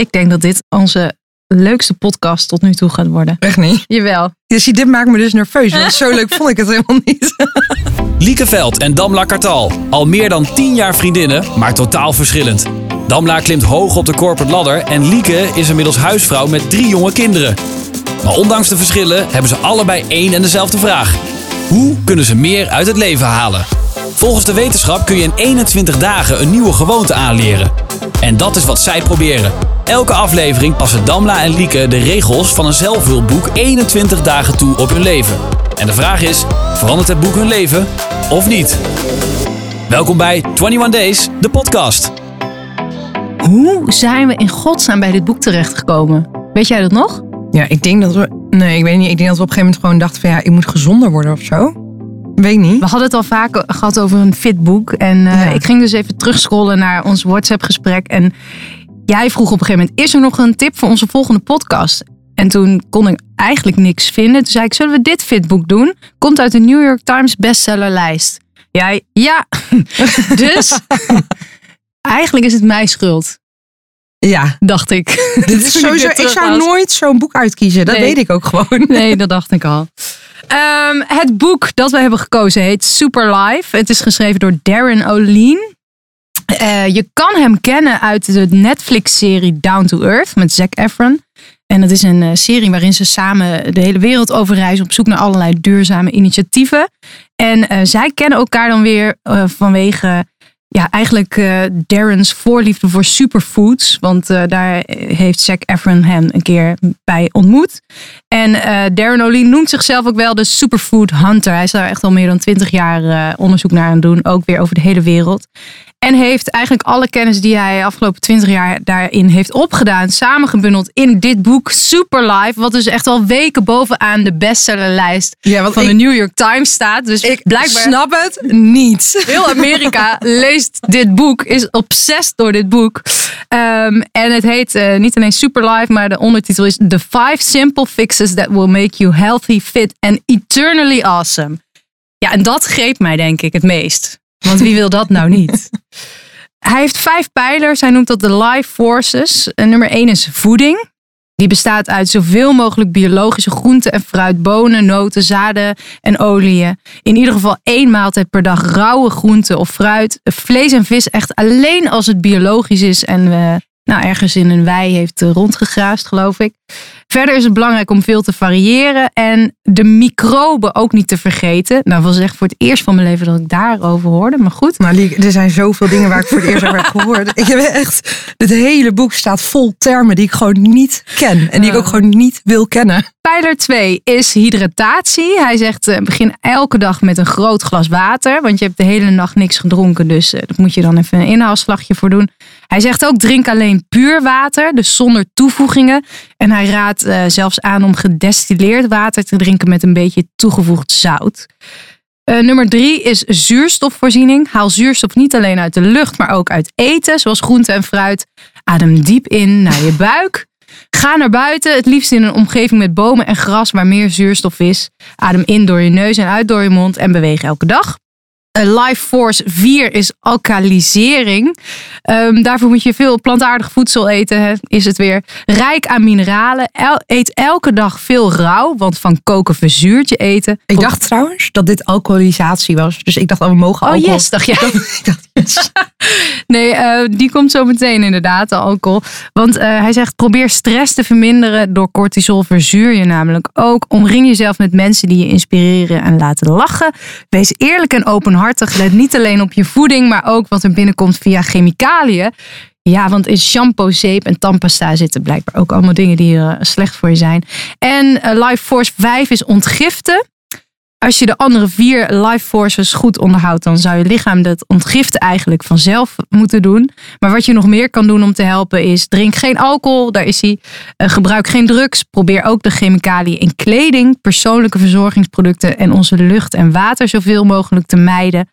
Ik denk dat dit onze leukste podcast tot nu toe gaat worden. Echt niet. Jawel. Je ziet, dit maakt me dus nerveus. Want zo leuk vond ik het helemaal niet. Lieke Veld en Damla Kartal. Al meer dan 10 jaar vriendinnen, maar totaal verschillend. Damla klimt hoog op de corporate ladder en Lieke is inmiddels huisvrouw met drie jonge kinderen. Maar ondanks de verschillen hebben ze allebei één en dezelfde vraag. Hoe kunnen ze meer uit het leven halen? Volgens de wetenschap kun je in 21 dagen een nieuwe gewoonte aanleren. En dat is wat zij proberen. Elke aflevering passen Damla en Lieke de regels van een zelfhulpboek 21 dagen toe op hun leven. En de vraag is, verandert het boek hun leven of niet? Welkom bij 21 Days, de podcast. Hoe zijn we in godsnaam bij dit boek terechtgekomen? Weet jij dat nog? Ja, ik denk dat we... Nee, ik weet niet. Ik denk dat we op een gegeven moment gewoon dachten van... Ja, ik moet gezonder worden of zo. Weet niet. We hadden het al vaak gehad over een fitboek. En uh, Ja. ik ging dus even terugscrollen naar ons WhatsApp-gesprek. En jij vroeg op een gegeven moment: is er nog een tip voor onze volgende podcast? En toen kon ik eigenlijk niks vinden. Toen zei ik: zullen we dit fitboek doen? Komt uit de New York Times bestsellerlijst. Jij, ja. dus eigenlijk is het mijn schuld, Ja. dacht ik. Dit is ik sowieso, ik zou nooit zo'n boek uitkiezen. Dat Nee. weet ik ook gewoon. Nee, dat dacht ik al. Ehm, het boek dat we hebben gekozen heet Super Life. Het is geschreven door Darren O'Lean. Eh, je kan hem kennen uit de Netflix-serie Down to Earth met Zac Efron. En dat is een eh, serie waarin ze samen de hele wereld overreizen op zoek naar allerlei duurzame initiatieven. En eh, zij kennen elkaar dan weer vanwege ja, eigenlijk eh Darren's voorliefde voor superfoods. Want eh, daar heeft Zac Efron hem een keer bij ontmoet. En eh, Darren O'Lean noemt zichzelf ook wel de superfood hunter. Hij is daar echt al meer dan twintig jaar onderzoek naar aan doen. Ook weer over de hele wereld. En heeft eigenlijk alle kennis die hij afgelopen twintig jaar daarin heeft opgedaan, samengebundeld in dit boek Super Life. Wat dus echt al weken bovenaan de bestsellerlijst Ja, want van ik, de New York Times staat. Dus ik blijkbaar snap het niet. heel Amerika leest dit boek, is obsessed door dit boek. Ehm, en het heet eh, niet alleen Super Life, maar de ondertitel is The Five Simple Fixes That Will Make You Healthy, Fit and Eternally Awesome. Ja, en dat greep mij denk ik het meest. Want wie wil dat nou niet? Hij heeft vijf pijlers. Hij noemt dat de life forces. En nummer één is voeding. Die bestaat uit zoveel mogelijk biologische groenten en fruit, bonen, noten, zaden en oliën. In ieder geval één maaltijd per dag rauwe groenten of fruit. Vlees en vis echt alleen als het biologisch is en eh, nou, ergens in een wei heeft eh, rondgegraast, geloof ik. Verder is het belangrijk om veel te variëren en de microben ook niet te vergeten. Nou, was echt voor het eerst van mijn leven dat ik daarover hoorde, maar goed. Maar Liek, er zijn zoveel dingen waar ik voor het eerst over heb gehoord. Ik heb echt, het hele boek staat vol termen die ik gewoon niet ken. En die ik ook gewoon niet wil kennen. Pijler 2 is hydratatie. Hij zegt eh, begin elke dag met een groot glas water. Want je hebt de hele nacht niks gedronken. Dus eh, dat moet je dan even een inhaalslagje voor doen. Hij zegt ook drink alleen puur water. Dus zonder toevoegingen. En hij raadt eh, zelfs aan om gedestilleerd water te drinken met een beetje toegevoegd zout. Eh, nummer drie is zuurstofvoorziening. Haal zuurstof niet alleen uit de lucht, maar ook uit eten, zoals groente en fruit. Adem diep in naar je buik. Ga naar buiten, het liefst in een omgeving met bomen en gras waar meer zuurstof is. Adem in door je neus en uit door je mond en beweeg elke dag. Eh, Life Force 4 is alkalisering. Ehm, daarvoor moet je veel plantaardig voedsel eten, hè, is het weer. Rijk aan mineralen. El- eet elke dag veel rauw, want van koken verzuurt je eten. Ik dacht trouwens dat dit alcoholisatie was. Dus ik dacht dat we mogen Oh alcohol. yes, dacht jij. Ik dacht, Nee, eh, die komt zo meteen inderdaad, de alcohol. Want eh, hij zegt, probeer stress te verminderen. Door cortisol verzuur je namelijk ook. Omring jezelf met mensen die je inspireren en laten lachen. Wees eerlijk en openhartig. Let niet alleen op je voeding, maar ook wat er binnenkomt via chemicaliën. Ja, want in shampoo, zeep en tandpasta zitten blijkbaar ook allemaal dingen die eh, slecht voor je zijn. En Life Force 5 is ontgiften. Als je de andere vier life forces goed onderhoudt, dan zou je lichaam dat ontgiften eigenlijk vanzelf moeten doen. Maar wat je nog meer kan doen om te helpen is: drink geen alcohol, daar is hij. Eh, gebruik geen drugs. Probeer ook de chemicaliën in kleding, persoonlijke verzorgingsproducten en onze lucht en water zoveel mogelijk te mijden.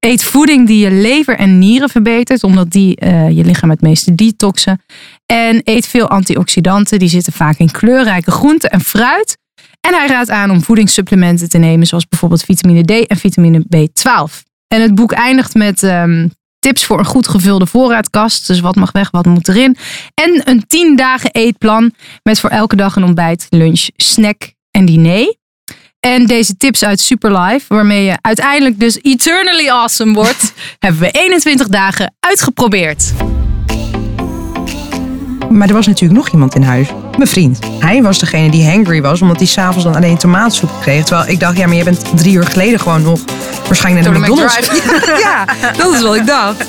Eet voeding die je lever en nieren verbetert, omdat die eh, je lichaam het meeste detoxen. En eet veel antioxidanten, die zitten vaak in kleurrijke groenten en fruit. En hij raadt aan om voedingssupplementen te nemen, zoals bijvoorbeeld vitamine D en vitamine B12. En het boek eindigt met ehm, tips voor een goed gevulde voorraadkast. Dus wat mag weg, wat moet erin. En een 10 dagen eetplan met voor elke dag een ontbijt, lunch, snack en diner. En deze tips uit Superlife, waarmee je uiteindelijk dus eternally awesome wordt, hebben we 21 dagen uitgeprobeerd. Maar er was natuurlijk nog iemand in huis. Mijn vriend. Hij was degene die hangry was, omdat hij s'avonds dan alleen tomaatsoep kreeg. Terwijl ik dacht, ja, maar je bent drie uur geleden gewoon nog waarschijnlijk naar de McDonald's. ja, dat is wat ik dacht.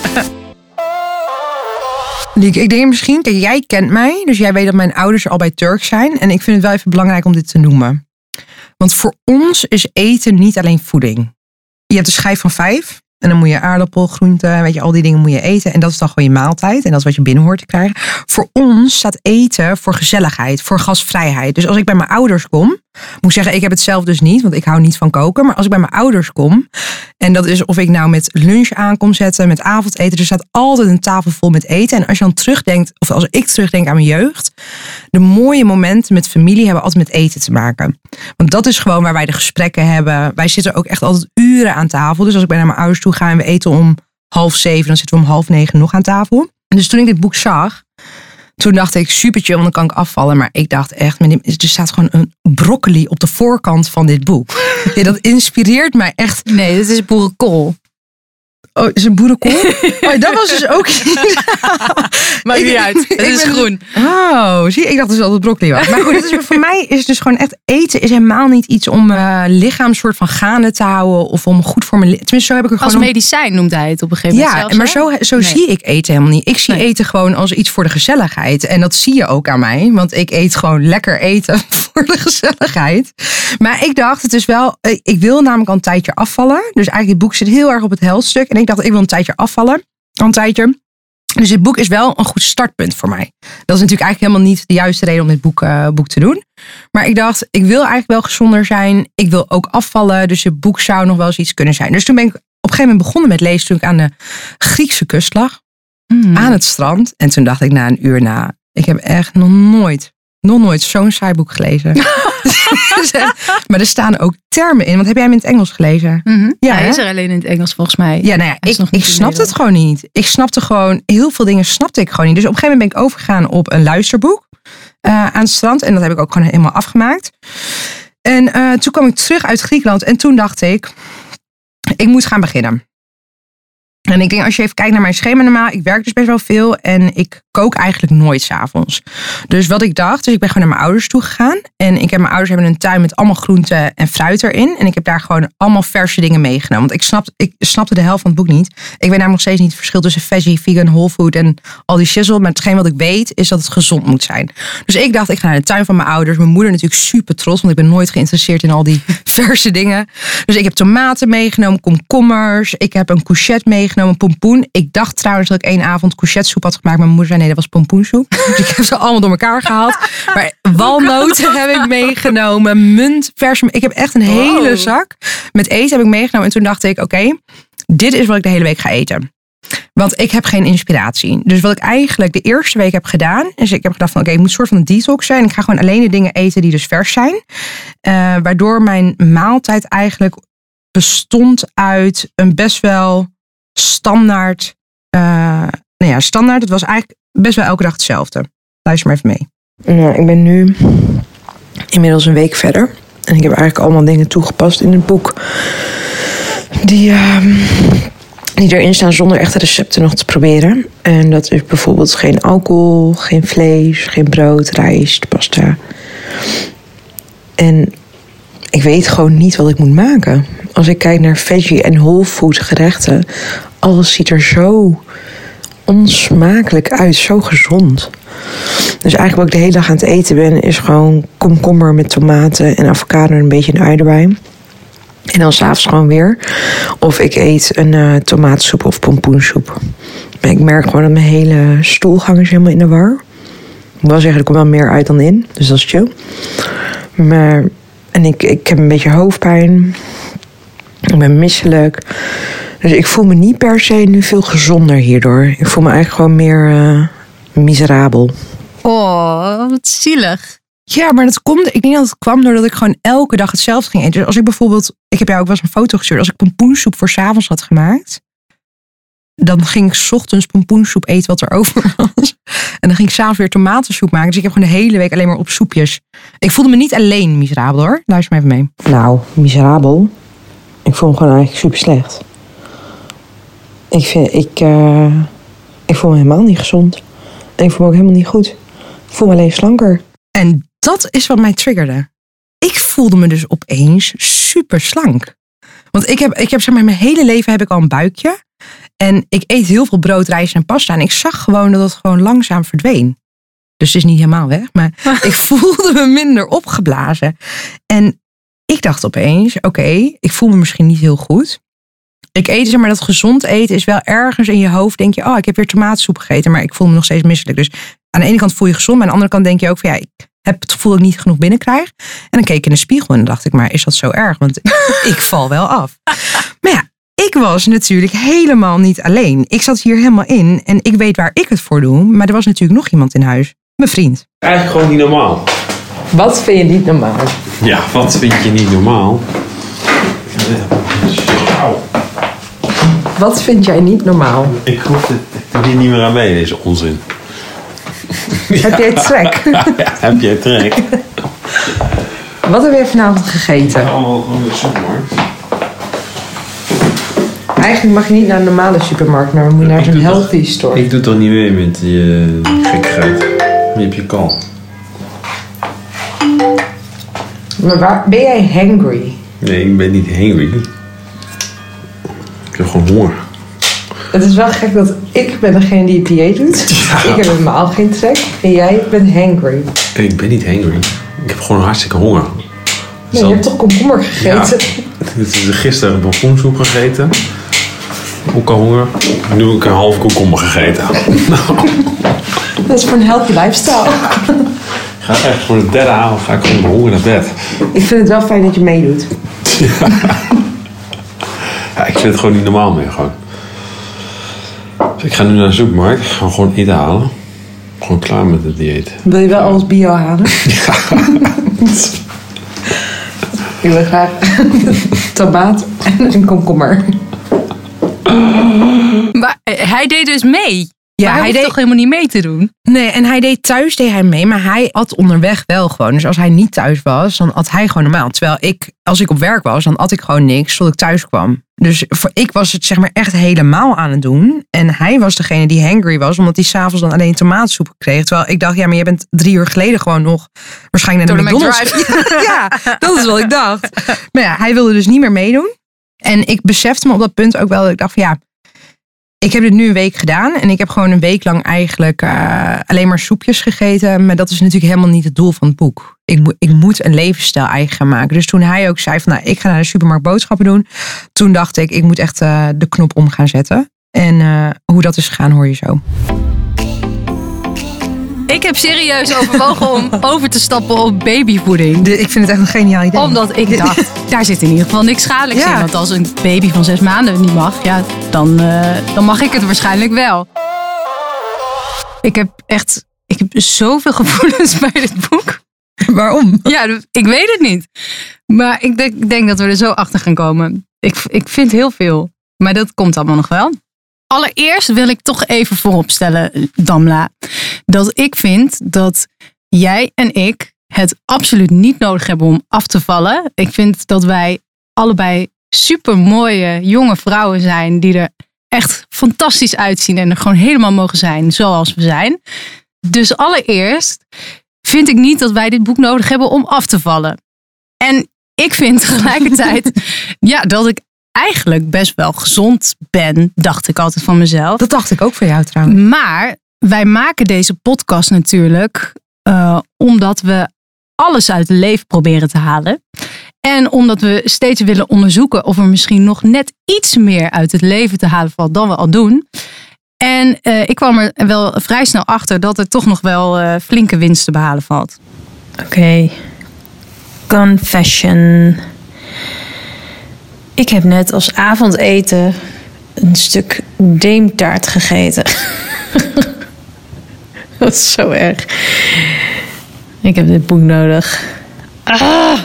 Lieke, ik denk misschien, kijk, jij kent mij, dus jij weet dat mijn ouders al bij Turk zijn. En ik vind het wel even belangrijk om dit te noemen. Want voor ons is eten niet alleen voeding. Je hebt een schijf van vijf. En dan moet je aardappel, groente, weet je, al die dingen moet je eten. En dat is dan gewoon je maaltijd. En dat is wat je binnen hoort te krijgen. Voor ons staat eten voor gezelligheid, voor gastvrijheid. Dus als ik bij mijn ouders kom, moet zeggen, ik heb het zelf dus niet, want ik hou niet van koken. Maar als ik bij mijn ouders kom, en dat is of ik nou met lunch aankom zetten, met avondeten, er staat altijd een tafel vol met eten. En als je dan terugdenkt, of als ik terugdenk aan mijn jeugd, de mooie momenten met familie hebben altijd met eten te maken. Want dat is gewoon waar wij de gesprekken hebben. Wij zitten ook echt altijd uren aan tafel. Dus als ik bij naar mijn ouders toe ga en we eten om half zeven, dan zitten we om half negen nog aan tafel. En dus toen ik dit boek zag, toen dacht ik, super chill, want dan kan ik afvallen. Maar ik dacht echt, er staat gewoon een broccoli op de voorkant van dit boek. Ja, dat inspireert mij echt. Nee, dit is boerenkool. Oh, is een boerenkool? Oh, dat was dus ook... Maakt Ik- niet uit. Het is ben- groen. Oh, zie? Ik dacht dus dat het broccoli was. Maar goed, het is, voor mij is dus gewoon echt eten is helemaal niet iets om mijn lichaam soort van gaande te houden. Of om goed voor mijn Tenminste, zo heb ik er Als gewoon... om- medicijn noemt hij het op een gegeven moment Ja, zelfs, maar hè? zo, zo Nee. zie ik eten helemaal niet. Ik zie Nee. eten gewoon als iets voor de gezelligheid. En dat zie je ook aan mij. Want ik eet gewoon lekker eten voor de gezelligheid. Maar ik dacht, het is wel... eh, Ik wil namelijk al een tijdje afvallen. Dus eigenlijk het boek zit heel erg op het heldstuk. En ik dacht, ik wil een tijdje afvallen. Al een tijdje. Dus dit boek is wel een goed startpunt voor mij. Dat is natuurlijk eigenlijk helemaal niet de juiste reden om dit boek, eh, boek te doen. Maar ik dacht, ik wil eigenlijk wel gezonder zijn. Ik wil ook afvallen. Dus dit boek zou nog wel eens iets kunnen zijn. Dus toen ben ik op een gegeven moment begonnen met lezen toen ik aan de Griekse kust lag. Hmm. Aan het strand. En toen dacht ik na een uur na, ik heb echt nog nooit, nog nooit zo'n saai boek gelezen. maar er staan ook termen in. Want heb jij hem in het Engels gelezen? Mhm. Ja, hij hè? is er alleen in het Engels volgens mij. Ja, nou ja, ik, ik snapte het gewoon niet. Ik snapte gewoon, heel veel dingen snapte ik gewoon niet. Dus op een gegeven moment ben ik overgegaan op een luisterboek eh, aan het strand. En dat heb ik ook gewoon helemaal afgemaakt. En eh, toen kwam ik terug uit Griekenland en toen dacht ik, ik moet gaan beginnen. En ik denk, als je even kijkt naar mijn schema normaal, ik werk dus best wel veel en ik kook eigenlijk nooit s'avonds. Dus wat ik dacht, dus ik ben gewoon naar mijn ouders toe gegaan. En ik heb mijn ouders hebben een tuin met allemaal groenten en fruit erin. En ik heb daar gewoon allemaal verse dingen meegenomen. Want ik, snap, ik snapte de helft van het boek niet. Ik weet namelijk nog steeds niet het verschil tussen veggie, vegan, whole food en al die shizzle. Maar hetgeen wat ik weet is dat het gezond moet zijn. Dus ik dacht, ik ga naar de tuin van mijn ouders. Mijn moeder natuurlijk super trots, want ik ben nooit geïnteresseerd in al die verse dingen. Dus ik heb tomaten meegenomen, komkommers. Ik heb een courgette meegenomen, pompoen. Ik dacht trouwens dat ik één avond courgette soep had gemaakt. Mijn moeder zei nee, dat was pompoensoep. Dus ik heb ze allemaal door elkaar gehaald. Maar walnoten heb ik meegenomen, munt, vers. Ik heb echt een hele zak met eten heb ik meegenomen. En toen dacht ik, oké, dit is wat ik de hele week ga eten. Want ik heb geen inspiratie. Dus wat ik eigenlijk de eerste week heb gedaan, is ik heb gedacht van oké, ik moet een soort van een detox zijn. Ik ga gewoon alleen de dingen eten die dus vers zijn. Eh, waardoor mijn maaltijd eigenlijk bestond uit een best wel standaard. eh nou ja, standaard. Het was eigenlijk best wel elke dag hetzelfde. Luister maar even mee. Nou, ik ben nu inmiddels een week verder. En ik heb eigenlijk allemaal dingen toegepast in het boek. Die, ehm, die erin staan zonder echte recepten nog te proberen. En dat is bijvoorbeeld geen alcohol, geen vlees, geen brood, rijst, pasta. En ik weet gewoon niet wat ik moet maken. Als ik kijk naar veggie en whole food gerechten, alles ziet er zo onsmakelijk uit, zo gezond. Dus eigenlijk wat ik de hele dag aan het eten ben, is gewoon komkommer met tomaten en avocado en een beetje een ui erbij. En dan s'avonds gewoon weer. Of ik eet een eh, tomatensoep of pompoensoep. Ik merk gewoon dat mijn hele stoelgang is helemaal in de war. Ik wel zeggen, er komt wel meer uit dan in. Dus dat is chill. Maar, en ik, ik heb een beetje hoofdpijn. Ik ben misselijk. Dus ik voel me niet per se nu veel gezonder hierdoor. Ik voel me eigenlijk gewoon meer eh, miserabel. Oh, wat zielig. Ja, maar dat komt. Ik denk dat het kwam doordat ik gewoon elke dag hetzelfde ging eten. Dus als ik bijvoorbeeld, ik heb jou ook wel eens een foto gestuurd. Als ik pompoensoep voor 's avonds had gemaakt, dan ging ik 's ochtends pompoensoep eten wat er over was. En dan ging ik s'avonds weer tomatensoep maken. Dus ik heb gewoon de hele week alleen maar op soepjes. Ik voelde me niet alleen miserabel hoor. Luister maar even mee. Nou, miserabel. Ik voel me gewoon eigenlijk super slecht. Ik, vind, ik, eh, ik voel me helemaal niet gezond. En ik voel me ook helemaal niet goed. Ik voel me alleen slanker. En dat is wat mij triggerde. Ik voelde me dus opeens super slank. Want ik heb, ik heb zeg maar, mijn hele leven heb ik al een buikje. En ik eet heel veel brood, rijst en pasta. En ik zag gewoon dat het gewoon langzaam verdween. Dus het is niet helemaal weg. Maar ik voelde me minder opgeblazen. En ik dacht opeens, oké, ik voel me misschien niet heel goed. Ik eet, zeg maar, dat gezond eten is wel ergens in je hoofd. Denk je, oh, ik heb weer tomatensoep gegeten, maar ik voel me nog steeds misselijk. Dus aan de ene kant voel je gezond, maar aan de andere kant denk je ook van, ja, ik heb het gevoel dat ik niet genoeg binnenkrijg. En dan keek ik in de spiegel en dan dacht ik, maar is dat zo erg? Want ik val wel af. Maar ja, ik was natuurlijk helemaal niet alleen. Ik zat hier helemaal in en ik weet waar ik het voor doe. Maar er was natuurlijk nog iemand in huis. Mijn vriend. Eigenlijk gewoon niet normaal. Wat vind je niet normaal? Ja, wat vind je niet normaal? Auw. Wat vind jij niet normaal? Ik hoef het, ik doe hier niet meer aan mee, deze onzin. Heb jij trek? Ja, heb jij trek? Wat heb je vanavond gegeten? Allemaal de supermarkt. Eigenlijk mag je niet naar een normale supermarkt, maar we moeten naar zo'n toch- healthy store. Ik doe toch niet mee met die uh, gekkigheid. Je hebt je kal. Maar waar, ben jij hangry? Nee, ik ben niet hangry. Ik heb gewoon honger. Het is wel gek dat ik ben degene die het dieet doet. Ik heb helemaal geen trek. En jij bent hangry. Ik ben niet hangry. Ik heb gewoon hartstikke honger. Nee, je hebt toch komkommer gegeten? Dit is gisteren een pompoensoep gegeten. Ook al honger. Nu heb ik een half komkommer gegeten. Dat is voor een healthy lifestyle. Ik ga echt voor de derde avond ga ik gewoon honger naar bed. Ik vind het wel fijn dat je meedoet. Ja, ik vind het gewoon niet normaal meer. Gewoon. Dus ik ga nu naar de supermarkt. Ik ga gewoon eten halen. Gewoon klaar met het dieet. Wil je wel alles bio halen? Ik wil graag tomaat en een komkommer. Maar eh, hij deed dus mee. Ja, maar hij, deed- toch helemaal niet mee te doen? Nee, en hij deed thuis deed hij mee, maar hij at onderweg wel gewoon. Dus als hij niet thuis was, dan at hij gewoon normaal. Terwijl ik, als ik op werk was, dan at ik gewoon niks tot ik thuis kwam. Dus voor ik was het zeg maar echt helemaal aan het doen. En hij was degene die hangry was, omdat hij s'avonds dan alleen tomatensoep kreeg. Terwijl ik dacht, ja, maar je bent drie uur geleden gewoon nog waarschijnlijk naar de, de McDonald's. ja, dat is wat ik dacht. Maar ja, hij wilde dus niet meer meedoen. En ik besefte me op dat punt ook wel dat ik dacht van ja, ik heb dit nu een week gedaan en ik heb gewoon een week lang eigenlijk eh, alleen maar soepjes gegeten. Maar dat is natuurlijk helemaal niet het doel van het boek. Ik, moet- ik moet een levensstijl eigen maken. Dus toen hij ook zei van nou, ik ga naar de supermarkt boodschappen doen. Toen dacht ik, ik moet echt eh, de knop om gaan zetten. En eh, hoe dat is gegaan hoor je zo. Ik heb serieus overwogen om over te stappen op babyvoeding. De- ik vind het echt een geniaal idee. Omdat ik dacht, daar zit in ieder geval niks schadelijks Ja. in. Want als een baby van zes maanden niet mag, ja, dan, eh, dan mag ik het waarschijnlijk wel. Ik heb echt, ik heb zoveel gevoelens bij dit boek. Waarom? Ja, ik weet het niet. Maar ik denk, ik denk dat we er zo achter gaan komen. Ik, ik vind heel veel. Maar dat komt allemaal nog wel. Allereerst wil ik toch even vooropstellen, Damla. Dat ik vind dat jij en ik het absoluut niet nodig hebben om af te vallen. Ik vind dat wij allebei super mooie jonge vrouwen zijn. Die er echt fantastisch uitzien. En er gewoon helemaal mogen zijn zoals we zijn. Dus allereerst vind ik niet dat wij dit boek nodig hebben om af te vallen. En ik vind tegelijkertijd ja, dat ik eigenlijk best wel gezond ben, dacht ik altijd van mezelf. Dat dacht ik ook van jou trouwens. Maar wij maken deze podcast natuurlijk eh, omdat we alles uit het leven proberen te halen. En omdat we steeds willen onderzoeken of er misschien nog net iets meer uit het leven te halen valt dan we al doen. En eh, ik kwam er wel vrij snel achter dat er toch nog wel eh, flinke winst te behalen valt. Oké, confession. Ik heb net als avondeten een stuk deemtaart gegeten. Dat is zo erg. Ik heb dit boek nodig. Ah!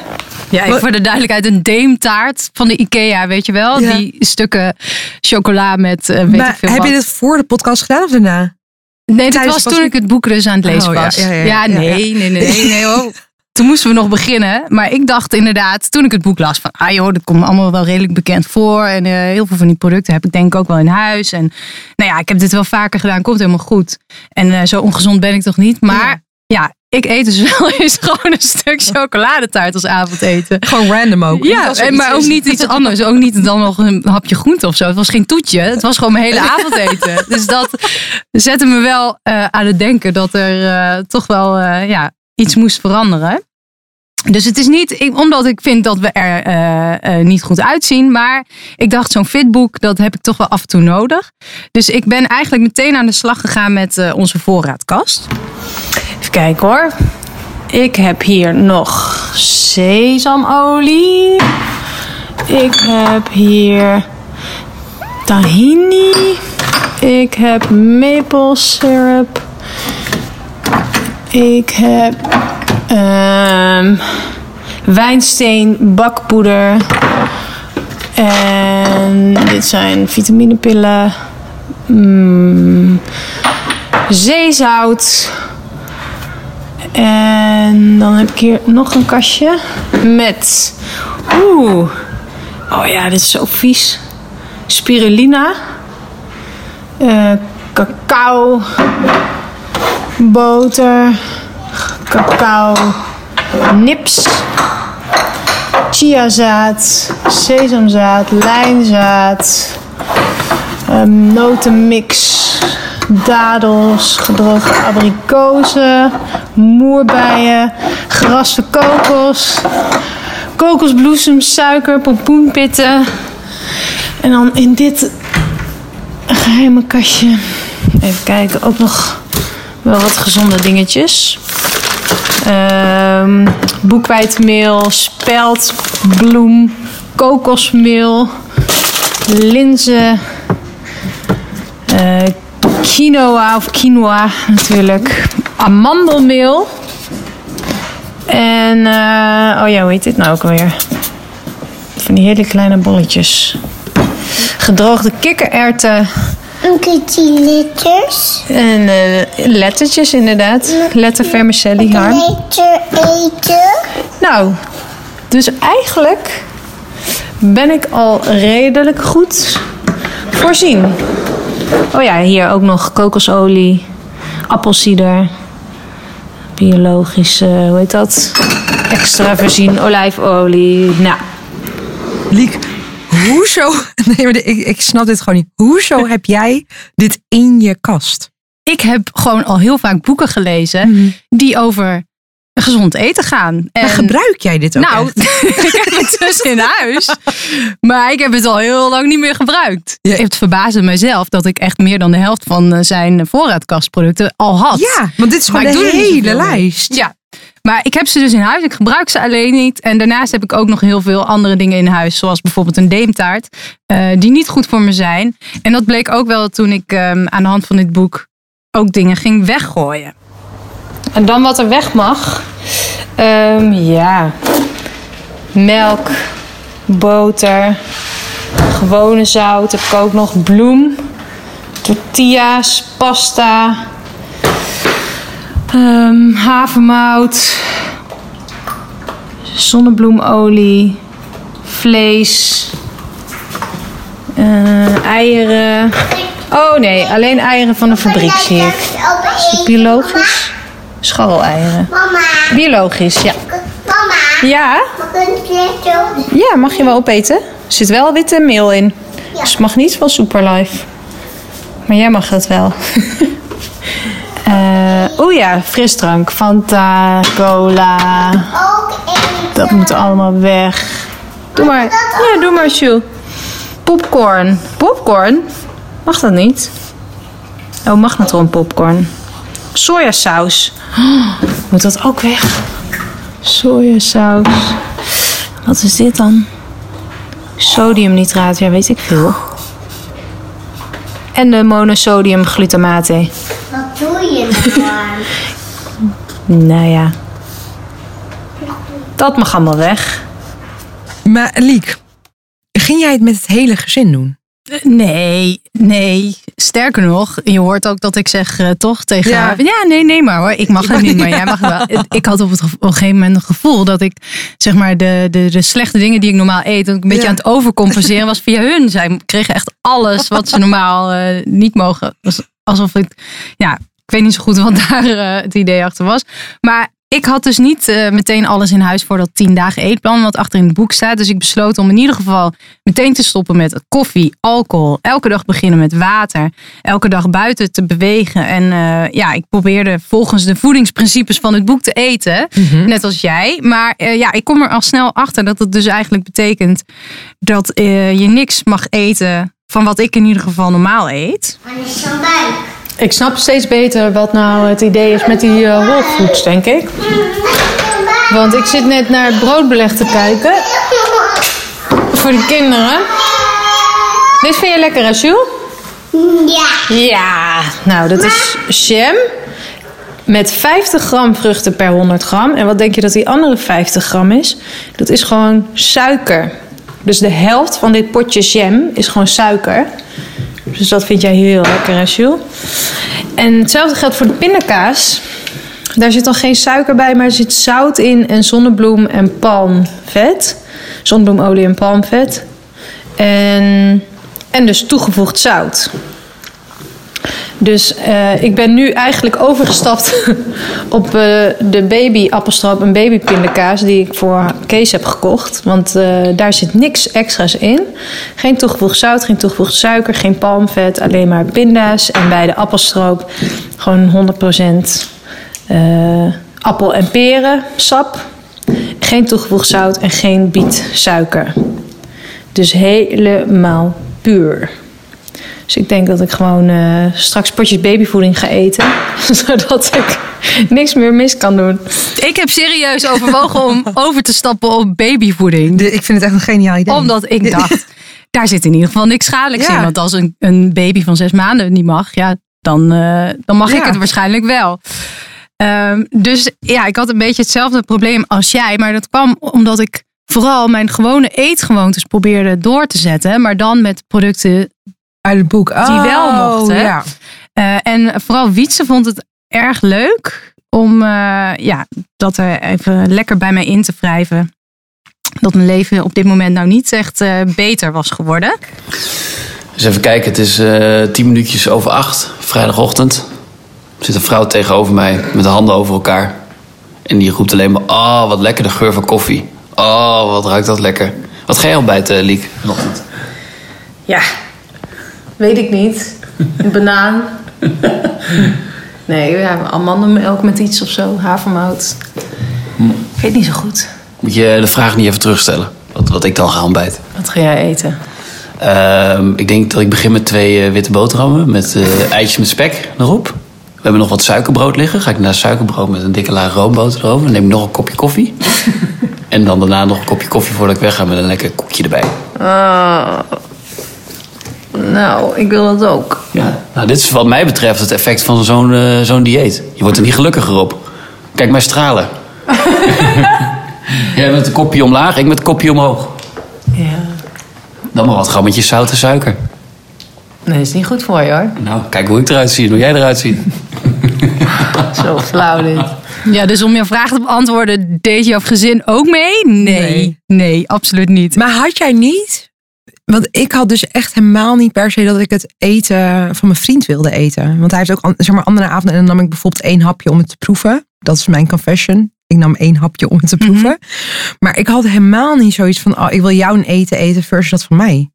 Ja, ik voor de duidelijkheid een deemtaart van de Ikea, weet je wel? Ja. Die stukken chocola met eh, weet ik veel heb wat. je dit voor de podcast gedaan of daarna? Nee, dat was toen ik het boek dus aan het lezen Oh, ja, was. ja, ja, ja, nee, nee, nee, nee, nee, hoor. Toen moesten we nog beginnen. Maar ik dacht inderdaad, toen ik het boek las, van ah joh, dat komt me allemaal wel redelijk bekend voor. En eh, heel veel van die producten heb ik denk ik ook wel in huis. En nou ja, ik heb dit wel vaker gedaan, komt helemaal goed. En eh, zo ongezond ben ik toch niet. Maar ja, ik eet dus wel eens gewoon een stuk chocoladetaart als avondeten. Gewoon random ook. Ja, en maar ook niet iets anders. Ook niet dan nog een hapje groente of zo. Het was geen toetje. Het was gewoon mijn hele avondeten. Dus dat zette me wel eh, aan het denken dat er toch wel ja, iets moest veranderen. Dus het is niet ik- omdat ik vind dat we er eh, eh, niet goed uitzien. Maar ik dacht, zo'n fitboek, dat heb ik toch wel af en toe nodig. Dus ik ben eigenlijk meteen aan de slag gegaan met eh, onze voorraadkast. Even kijken hoor. Ik heb hier nog sesamolie. Ik heb hier tahini. Ik heb maple syrup. Ik heb ehm, wijnsteen bakpoeder. En dit zijn vitaminepillen. Mm, zeezout. En dan heb ik hier nog een kastje met. Oeh. Oh ja, dit is zo vies. Spirulina. eh, cacao. Boter. Cacao. Nips. Chiazaad. Sesamzaad. Lijnzaad. ehm, notenmix. Dadels. Gedroogde abrikozen. Moerbeien. Geraste kokos. Kokosbloesem, suiker, pompoenpitten. En dan in dit geheime kastje. Even kijken, ook nog wel wat gezonde dingetjes. Ehm boekwijdmeel, speldbloem, kokosmeel, linzen, eh, quinoa of quinoa natuurlijk, amandelmeel. En, eh, oh ja, hoe heet dit nou ook alweer? Van die hele kleine bolletjes. Gedroogde kikkererwten. Een keertje liters. En eh, lettertjes inderdaad. Letter vermicelli harm. Letter eten. Nou, dus eigenlijk ben ik al redelijk goed voorzien. Oh ja, hier ook nog kokosolie, appelsieder, biologische, hoe heet dat? Extra virgin olijfolie. Nou, Liek, hoezo? Nee, maar ik, ik snap dit gewoon niet. Hoezo heb jij dit in je kast? ik heb gewoon al heel vaak boeken gelezen die over gezond eten gaan. Maar En- gebruik jij dit ook Nou, ik heb het dus in huis. Maar ik heb het al heel lang niet meer gebruikt. Ja. Het verbaasde mezelf dat ik echt meer dan de helft van eh, zijn voorraadkastproducten al had. Ja, want dit is Maar gewoon ik de hele lijst. Ja. Maar ik heb ze dus in huis. Ik gebruik ze alleen niet. En daarnaast heb ik ook nog heel veel andere dingen in huis. Zoals bijvoorbeeld een deemtaart. eh, die niet goed voor me zijn. En dat bleek ook wel toen ik ehm, aan de hand van dit boek ook dingen ging weggooien. En dan wat er weg mag. Ehm, ja. Melk, boter, gewone zout. Heb ik ook nog bloem, tortillas, pasta, ehm, havermout, zonnebloemolie, vlees, eh, eieren. Oh nee, alleen eieren van de fabriek zie ik. Is het biologisch? Scharreleieren. Mama. Biologisch, ja. Mama. Ja, ja, mag je wel opeten. Er zit wel witte meel in. Dus het mag niet van Superlife. Maar jij mag dat wel. Eh Oeh ja, frisdrank. Fanta, cola. Ook eten. Dat moet allemaal weg. Doe maar. Ja, doe maar, Jules. Popcorn. Popcorn? Mag dat niet? Oh, magnetron popcorn. Sojasaus. Oh, moet dat ook weg? Sojasaus. Wat is dit dan? Sodiumnitraat, ja, weet ik veel. En de monosodium glutamate. Wat doe je nou? Nou ja. Dat mag allemaal weg. Maar Liek, ging jij het met het hele gezin doen? Nee, nee. Sterker nog, je hoort ook dat ik zeg eh, toch tegen Ja. haar. Ja, nee, nee maar hoor. Ik mag het niet, maar jij mag het wel. Ik had op, het, gevo- op een gegeven moment een gevoel dat ik zeg maar de, de, de slechte dingen die ik normaal eet, dat ik een beetje Ja. aan het overcompenseren was via hun. Zij kregen echt alles wat ze normaal eh, niet mogen. Het was alsof ik, ja, ik weet niet zo goed wat daar eh, het idee achter was. Maar ik had dus niet eh, meteen alles in huis voor dat 10 dagen eetplan wat achter in het boek staat. Dus ik besloot om in ieder geval meteen te stoppen met koffie, alcohol. Elke dag beginnen met water. Elke dag buiten te bewegen. En eh, ja, ik probeerde volgens de voedingsprincipes van het boek te eten. Net als jij. Maar eh, ja, ik kom er al snel achter dat het dus eigenlijk betekent dat je niks mag eten van wat ik in ieder geval normaal eet. Zo'n buik. Ik snap steeds beter wat nou het idee is met die uh, whole denk ik. Want ik zit net naar het broodbeleg te kijken. Voor de kinderen. Dit vind je lekker, hè? Ja. Ja, nou, dat is jam met 50 gram vruchten per 100 gram. En wat denk je dat die andere 50 gram is? Dat is gewoon suiker. Dus de helft van dit potje jam is gewoon suiker. Dus dat vind jij heel lekker, hè? En hetzelfde geldt voor de pindakaas. Daar zit dan geen suiker bij, maar er zit zout in en zonnebloem en palmvet. Zonnebloemolie en palmvet. En, en dus toegevoegd zout. Dus eh, ik ben nu eigenlijk overgestapt op eh, de baby appelstroop en baby pindakaas die ik voor Kees heb gekocht. Want eh, daar zit niks extra's in. Geen toegevoegd zout, geen toegevoegd suiker, geen palmvet, alleen maar pinda's. En bij de appelstroop gewoon 100% eh, appel- en perensap. Geen toegevoegd zout en geen bietsuiker. Dus helemaal puur. Dus ik denk dat ik gewoon eh, straks potjes babyvoeding ga eten. zodat ik niks meer mis kan doen. Ik heb serieus overwogen om over te stappen op babyvoeding. De- ik vind het echt een geniaal idee. Omdat ik dacht, daar zit in ieder geval niks schadelijks Ja. in. Want als een, een baby van zes maanden niet mag, ja, dan, eh, dan mag ik het waarschijnlijk wel. Ehm, dus ja, ik had een beetje hetzelfde probleem als jij. Maar dat kwam omdat ik vooral mijn gewone eetgewoontes probeerde door te zetten. Maar dan met producten Uit het boek. Die wel Oh, mochten. Ja. eh, en vooral Wietse vond het erg leuk om eh, ja, dat er even lekker bij mij in te wrijven. Dat mijn leven op dit moment nou niet echt eh, beter was geworden. Dus even kijken, het is eh tien minuutjes over acht, vrijdagochtend. Er zit een vrouw tegenover mij met de handen over elkaar. En die roept alleen maar, oh, wat lekker de geur van koffie. Oh, wat ruikt dat lekker. Wat ga jij ontbijten, Liek, vanochtend? Ja, weet ik niet. Een banaan. Nee, ja, amandelmelk met iets of zo, havermout. Ik weet niet zo goed. Moet je de vraag niet even terugstellen, wat, wat ik dan ga ontbijten. Wat ga jij eten? Ehm, ik denk dat ik begin met twee eh, witte boterhammen met eh, eitjes met spek erop. We hebben nog wat suikerbrood liggen. Ga ik naar suikerbrood met een dikke laag roomboter erover. Dan neem ik nog een kopje koffie. en dan daarna nog een kopje koffie voordat ik wegga met een lekker koekje erbij. Nou, ik wil dat ook. Ja. Nou, dit is wat mij betreft het effect van zo'n eh, zo'n dieet. Je wordt er niet gelukkiger op. Kijk mij stralen. Jij met een kopje omlaag, ik met een kopje omhoog. Ja. Dan maar wat grammetjes zout en suiker. Nee, dat is niet goed voor je hoor. Nou, kijk hoe ik eruit zie en hoe jij eruit ziet. Zo flauw dit. Ja, dus om je vraag te beantwoorden, deed jouw gezin ook mee? Nee. Nee. Nee, absoluut niet. Maar had jij niet? Want ik had dus echt helemaal niet per se dat ik het eten van mijn vriend wilde eten. Want hij heeft ook zeg maar, andere avonden en dan nam ik bijvoorbeeld één hapje om het te proeven. Dat is mijn confession. Ik nam één hapje om het te proeven. Maar ik had helemaal niet zoiets van, oh, ik wil jouw eten eten versus dat van mij.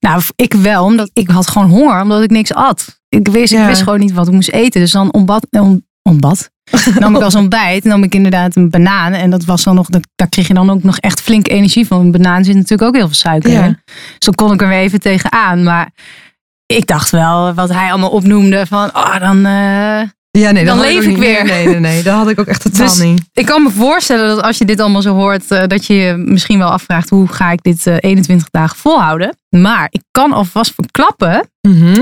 Nou, ik wel, omdat ik had gewoon honger, omdat ik niks at. Ik wist, ik wist gewoon niet wat ik moest eten. Dus dan ontbad, on, ontbad. nam ik als ontbijt, nam ik inderdaad een banaan. En dat was dan nog, dat- daar kreeg je dan ook nog echt flink energie van. Een banaan zit natuurlijk ook heel veel suiker Ja. in. Dus dan kon ik er weer even tegenaan. Maar ik dacht wel, wat hij allemaal opnoemde, van, oh, dan... eh, Ja, nee, Dan leef ik weer. Nee, nee, nee, dat had ik ook echt totaal Dus niet. ik kan me voorstellen dat als je dit allemaal zo hoort, eh, dat je je misschien wel afvraagt hoe ga ik dit eh, 21 dagen volhouden. Maar ik kan alvast verklappen Mhm.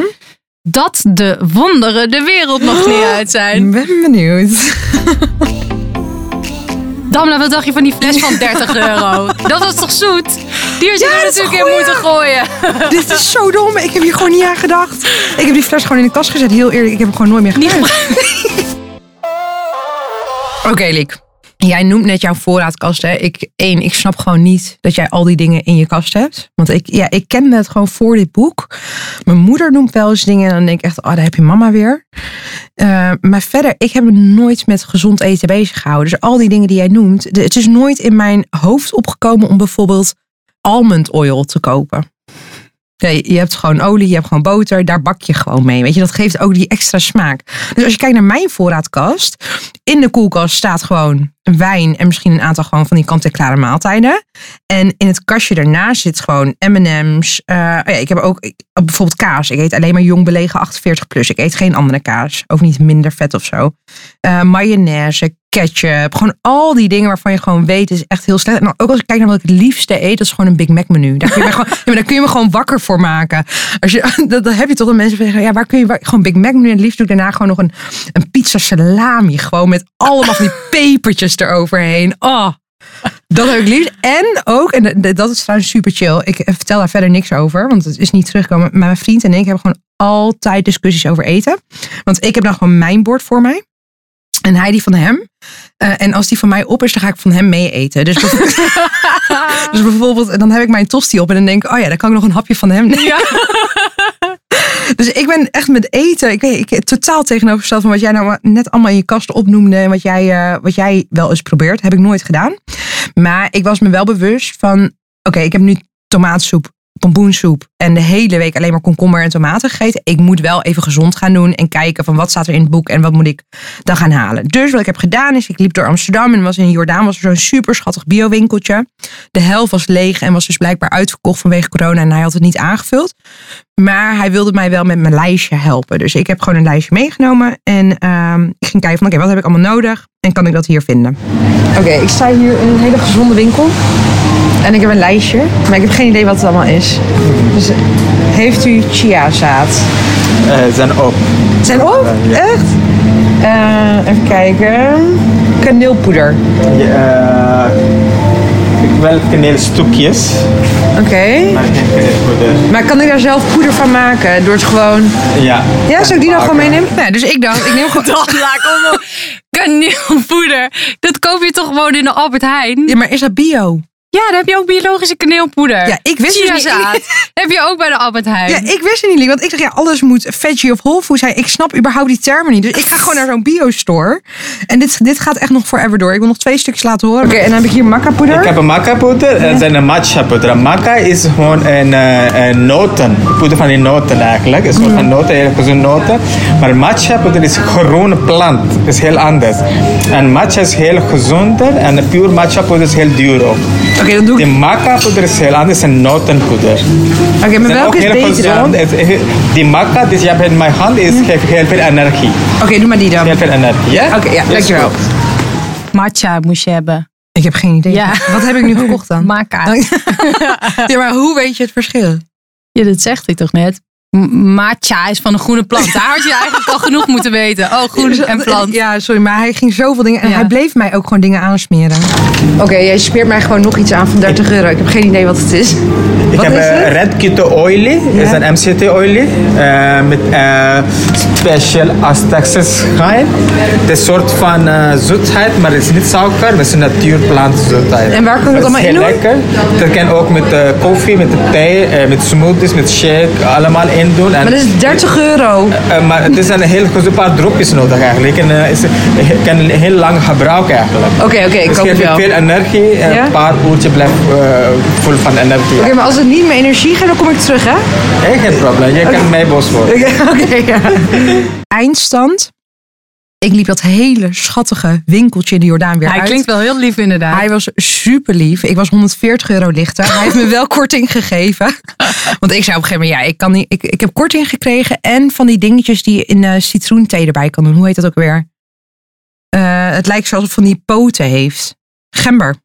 Dat de wonderen de wereld nog niet uit zijn. Ik ben benieuwd. Damla, wat dacht je van die fles van 30 euro? Dat was toch zoet? Die had je Ja, er natuurlijk in moeten gooien. Dit is zo dom. Ik heb hier gewoon niet aan gedacht. Ik heb die fles gewoon in de kast gezet. Heel eerlijk, ik heb hem gewoon nooit meer gebruikt. Oké, Liek. Jij noemt net jouw voorraadkast. Hè. Ik, één, ik snap gewoon niet dat jij al die dingen in je kast hebt. Want ik, ja, ik kende het gewoon voor dit boek. Mijn moeder noemt wel eens dingen en dan denk ik echt, oh, daar heb je mama weer. Eh, maar verder, ik heb me nooit met gezond eten bezig gehouden. Dus al die dingen die jij noemt, het is nooit in mijn hoofd opgekomen om bijvoorbeeld almond oil te kopen. Nee, je hebt gewoon olie, je hebt gewoon boter, daar bak je gewoon mee. Weet je, dat geeft ook die extra smaak. Dus als je kijkt naar mijn voorraadkast, in de koelkast staat gewoon wijn en misschien een aantal gewoon van die kant-en-klare maaltijden. En in het kastje daarnaast zit gewoon M&M's. eh, oh ja, ik heb ook ik- bijvoorbeeld kaas. Ik eet alleen maar jong belegen 48 plus. Ik eet geen andere kaas. Ook niet minder vet of zo. Eh, mayonaise, ketchup. Gewoon al die dingen waarvan je gewoon weet, is echt heel slecht. En dan ook als ik kijk naar wat ik het liefste eet, dat is gewoon een Big Mac menu. Daar kun je me gewoon, ja, maar daar kun je me gewoon wakker voor maken. Als je, dat, dan heb je toch dat mensen zeggen, ja, waar kun je gewoon Big Mac menu. En het liefst doe ik daarna gewoon nog een, een pizza salami. Gewoon met allemaal van die pepertjes eroverheen. Oh. Dat heb ik liefst. En ook, en dat is trouwens super chill. Ik vertel daar verder niks over, want het is niet teruggekomen. Maar mijn vriend en ik hebben gewoon altijd discussies over eten. Want ik heb dan gewoon mijn bord voor mij. En hij die van hem. Eh, en als die van mij op is, dan ga ik van hem mee eten. Dus bijvoorbeeld, dus bijvoorbeeld, dan heb ik mijn tosti op en dan denk ik, oh ja, dan kan ik nog een hapje van hem nemen. Dus ik ben echt met eten, ik, weet, ik totaal tegenovergesteld van wat jij nou net allemaal in je kast opnoemde en wat jij, eh, wat jij wel eens probeert, heb ik nooit gedaan. Maar ik was me wel bewust van, oké, ik heb nu tomaatsoep, pompoensoep en de hele week alleen maar komkommer en tomaten gegeten. Ik moet wel even gezond gaan doen en kijken van wat staat er in het boek en wat moet ik dan gaan halen. Dus wat ik heb gedaan is, ik liep door Amsterdam en was in Jordaan was er zo'n super schattig biowinkeltje. De helft was leeg en was dus blijkbaar uitverkocht vanwege corona en hij had het niet aangevuld. Maar hij wilde mij wel met mijn lijstje helpen. Dus ik heb gewoon een lijstje meegenomen. En ehm, ik ging kijken van oké, wat heb ik allemaal nodig? En kan ik dat hier vinden? Oké, ik sta hier in een hele gezonde winkel. En ik heb een lijstje. Maar ik heb geen idee wat het allemaal is. Dus heeft u chiazaad? Eh, zijn op. Zijn op? Echt? Eh, even kijken. Kaneelpoeder. Ja, eh, ik wil kaneelstukjes, Oké. maar geen kaneelpoeder. Maar kan ik daar zelf poeder van maken? Door het gewoon... Ja. Ja, zou ik die dan gewoon meenemen? Nee, dus ik dacht, ik neem gewoon... Dat laat. Kaneelpoeder. Dat koop je toch gewoon in de Albert Heijn? Ja, maar is dat bio? Ja, dan heb je ook biologische kaneelpoeder. Ja, ik wist dus niet- heb je ook bij de Albert Heijn. Ja, ik wist het niet, want ik dacht, ja, alles moet veggie of whole food zijn. Ik snap überhaupt die termen niet. Dus ik ga gewoon naar zo'n bio-store. En dit, dit gaat echt nog forever door. Ik wil nog twee stukjes laten horen. Oké, en dan heb ik hier maca-poeder. Ik heb een maca-poeder en zijn een matcha-poeder. Maca is gewoon een, eh, een noten. Poeder van die noten eigenlijk. Een soort van noten, heel gezonde noten. Maar matcha-poeder is een groene plant. is heel anders. En matcha is heel gezonder en de puur matcha-poeder is heel duur ook. Oké, dan doe ik... maca-poeder is heel anders dan notenpoeder. Oké, maar welke is beter dan? Oké, Die maca die je hebt in mijn hand is, geeft heel veel energie. doe maar die dan. Heel Oké, veel energie. Ja, ja, Is dankjewel. goed. Matcha moest je hebben. Ik heb geen idee. Ja. Wat heb ik nu gekocht dan? Maca. Ja, maar hoe weet je het verschil? Ja, dat zegt hij toch net? Matcha is van een groene plant. Daar had je eigenlijk al genoeg moeten weten. Oh, groen en plant. Ja, sorry, maar hij ging zoveel dingen... En Ja. hij bleef mij ook gewoon dingen aansmeren. Oké, jij smeert mij gewoon nog iets aan van 30 euro. Ik heb geen idee wat het is. Ik Wat heb is eh, het? Red Keto Oily, is een MCT-olie eh, met eh, special Aztec-schijn. Het is een soort van eh, zoetheid, maar het is niet suiker, het is een natuurplantzoetheid. En waar kan ik het allemaal in heel doen? lekker. Dat kan ook met eh, koffie, met thee, eh, met smoothies, met shake, allemaal in doen. En, Maar dat is 30 euro. eh, maar het is een heel een paar dropjes nodig eigenlijk. En eh, is, je kan heel lang gebruiken eigenlijk. Oké, oké, ik Dus koop het veel energie, en Ja? een paar uurtjes blijft eh, vol van energie. Oké, maar als het niet meer energie geeft, dan kom ik terug, hè? Hey, geen probleem, je kan mij boos worden. Oké, oké, ja. Eindstand. Ik liep dat hele schattige winkeltje in de Jordaan weer Hij uit. klinkt wel heel lief inderdaad. Hij was super lief. Ik was 140 euro lichter. Hij heeft me wel korting gegeven. Want ik zei op een gegeven moment, ja, ik, kan niet, ik, ik heb korting gekregen. En van die dingetjes die je in eh, citroenthee erbij kan doen. Hoe heet dat ook weer? Eh, het lijkt zoals het van die poten heeft. Gember.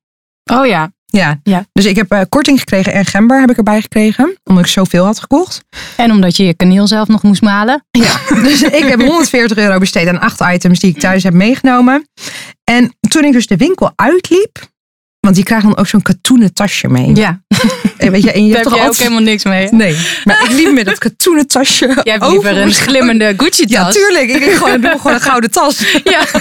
Oh ja. Ja. Ja. Dus ik heb eh, korting gekregen en gember heb ik erbij gekregen. Omdat ik zoveel had gekocht. En omdat je je kaneel zelf nog moest malen. Ja, dus ik heb 140 euro besteed aan acht items die ik thuis heb meegenomen. En toen ik dus de winkel uitliep, want die krijgt dan ook zo'n katoenen tasje mee. Ja. eh, weet je, en je Daar hebt heb ook helemaal niks mee. Nee, maar ik liep met dat katoenen tasje Jij hebt over liever mijn een glimmende Gucci-tas. Ja, tuurlijk. Ik, ik gewoon, doe gewoon een gouden tas. Ja.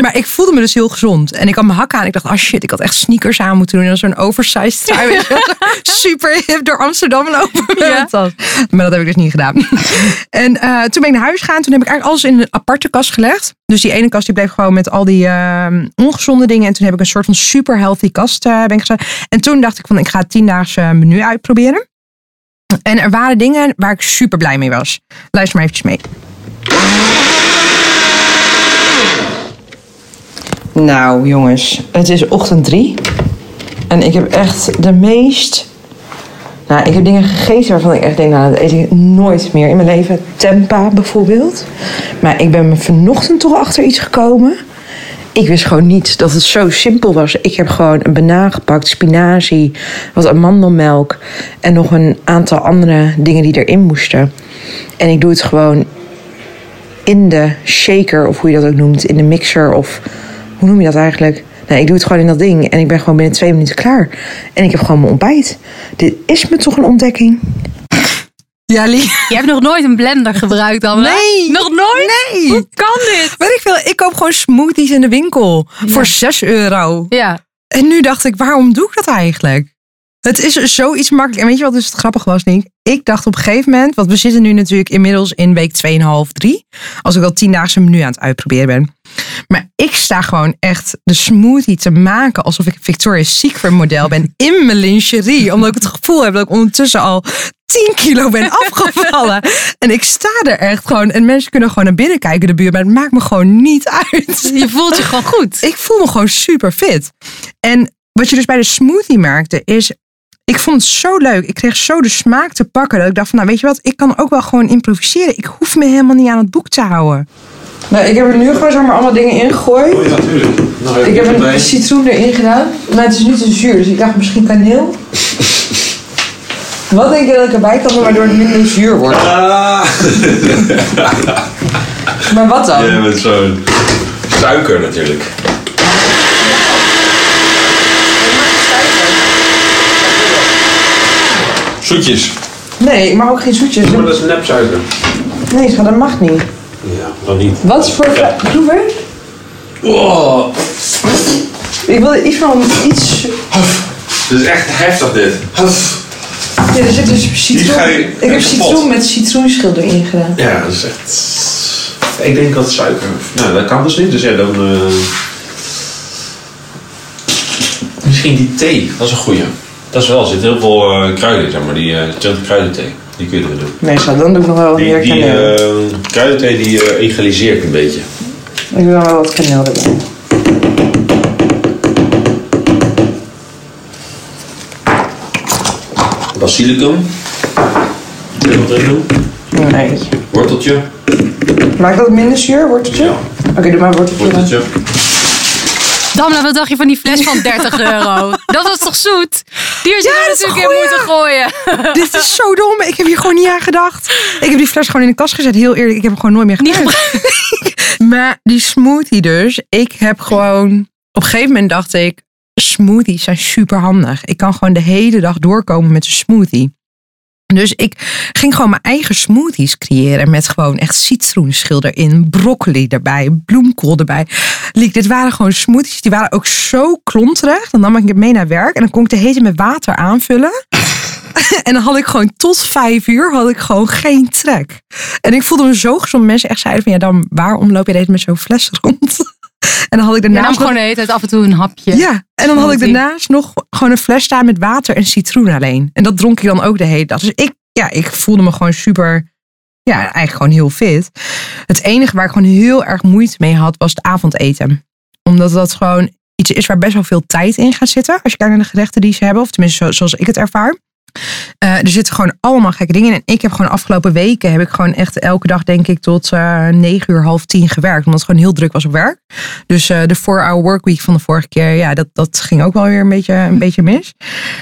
Maar ik voelde me dus heel gezond. En ik had mijn hakken aan. Ik dacht, oh shit, ik had echt sneakers aan moeten doen. En zo'n oversized trui. Super hip door Amsterdam lopen Ja. tas. Maar dat heb ik dus niet gedaan. En eh, toen ben ik naar huis gegaan. Toen heb ik eigenlijk alles in een aparte kast gelegd. Dus die ene kast die bleef gewoon met al die eh, ongezonde dingen. En toen heb ik een soort van super healthy kast eh, ben ik gezet. En toen dacht ik van, ik ga het tiendaagse menu uitproberen. En er waren dingen waar ik super blij mee was. Luister maar eventjes mee. Nou, jongens, het is ochtend drie. En ik heb echt de meest. Nou, ik heb dingen gegeten waarvan ik echt denk, nou, dat eet ik nooit meer in mijn leven. Tempa bijvoorbeeld. Maar ik ben me vanochtend toch achter iets gekomen. Ik wist gewoon niet dat het zo simpel was. Ik heb gewoon een banaan gepakt, spinazie, wat amandelmelk en nog een aantal andere dingen die erin moesten. En ik doe het gewoon in de shaker, of hoe je dat ook noemt, in de mixer of hoe noem je dat eigenlijk? Nee, ik doe het gewoon in dat ding en ik ben gewoon binnen twee minuten klaar. En ik heb gewoon mijn ontbijt. Dit is me toch een ontdekking. Ja. Je hebt nog nooit een blender gebruikt dan? Nee. Nog nooit? Nee. Hoe kan dit? Weet ik veel, ik koop gewoon smoothies in de winkel voor 6 euro. Ja. En nu dacht ik, waarom doe ik dat eigenlijk? Het is zoiets makkelijk. En weet je wat dus het grappig was, Nick? Ik dacht op een gegeven moment, want we zitten nu natuurlijk inmiddels in week 2,5, 3. Als ik al tiendaagse menu aan het uitproberen ben. Maar ik sta gewoon echt de smoothie te maken alsof ik een Victoria's Secret model ben in mijn lingerie. Omdat ik het gevoel heb dat ik ondertussen al 10 kilo ben afgevallen. en ik sta er echt gewoon. En mensen kunnen gewoon naar binnen kijken, de buurt. Maar het maakt me gewoon niet uit. Je voelt je gewoon goed. Ik voel me gewoon super fit. En wat je dus bij de smoothie merkte is. Ik vond het zo leuk. Ik kreeg zo de smaak te pakken. Dat ik dacht van, nou weet je wat, ik kan ook wel gewoon improviseren. Ik hoef me helemaal niet aan het boek te houden. Nou, ik heb er nu gewoon zeg maar allemaal dingen ingegooid. Oh ja, tuurlijk. Nog even Ik heb een citroen erin gedaan. Maar het is niet te zuur. Dus ik dacht misschien kaneel. Wat denk je dat ik erbij kan doen waardoor het minder zuur wordt? Ah, Maar wat dan? ja, met zo'n suiker natuurlijk. Zoetjes. Nee, ik mag ook geen zoetjes. Maar dat is nepsuiker. Nee, schat, dat mag niet. Ja, dan niet. Wat voor... Proeven? Oh, Ik wilde iets van iets... dit is echt heftig dit. Ja, er zit dus citroen. Ik heb citroen met citroenschil erin gedaan. Ja, dat is echt... Ik denk dat suiker... Nou, dat kan dus niet. Dus ja, dan... eh, Misschien die thee. Dat is een goeie. Dat is wel, er zit heel veel eh, kruiden in, zeg maar. Die uh, kruidenthee. Die kun je erin doen. Nee, schat, dan doe ik nog wel Die, meer die kaneel. eh, kruidenthee die egaliseert een beetje. Ik dan wel wat kaneel erbij. Basilicum. Wil je wat erin doen? Nee. Worteltje. Maakt dat minder zuur, worteltje? Ja. Oké, doe maar worteltje. dan. Damla, wat dacht je van die fles van 30 euro? Dat was toch zoet? Die had je Ja, dat is natuurlijk in moeten gooien. Dit is zo dom. Ik heb hier gewoon niet aan gedacht. Ik heb die fles gewoon in de kast gezet. Heel eerlijk, ik heb hem gewoon nooit meer Niet gebruikt. maar die smoothie dus. Ik heb gewoon... Op een gegeven moment dacht ik... Smoothies zijn super handig. Ik kan gewoon de hele dag doorkomen met een smoothie. Dus ik ging gewoon mijn eigen smoothies creëren. Met gewoon echt citroenschil erin. Broccoli erbij. Bloemkool erbij. Liek, dit waren gewoon smoothies. Die waren ook zo klonterig. Dan nam ik het mee naar werk. En dan kon ik de hele met water aanvullen. En dan had ik gewoon tot vijf uur had ik gewoon geen trek. En ik voelde me zo gezond. Mensen echt zeiden van ja, dan waarom loop je deze met zo'n fles rond? En dan had ik daarnaast gewoon nog, de hele tijd af en toe een hapje. ja, en dan had ik daarnaast nog gewoon een fles staan met water en citroen alleen. En dat dronk ik dan ook de hele dag. Dus ik, ja, ik voelde me gewoon super, ja, eigenlijk gewoon heel fit. Het enige waar ik gewoon heel erg moeite mee had, was het avondeten. Omdat dat gewoon iets is waar best wel veel tijd in gaat zitten. Als je kijkt naar de gerechten die ze hebben. Of tenminste zo- zoals ik het ervaar. Eh, er zitten gewoon allemaal gekke dingen in. En ik heb gewoon afgelopen weken heb ik gewoon echt elke dag denk ik tot eh 9 uur, half tien gewerkt. Omdat het gewoon heel druk was op werk. Dus eh, de 4-hour workweek van de vorige keer, ja, dat, dat ging ook wel weer een beetje, een beetje mis.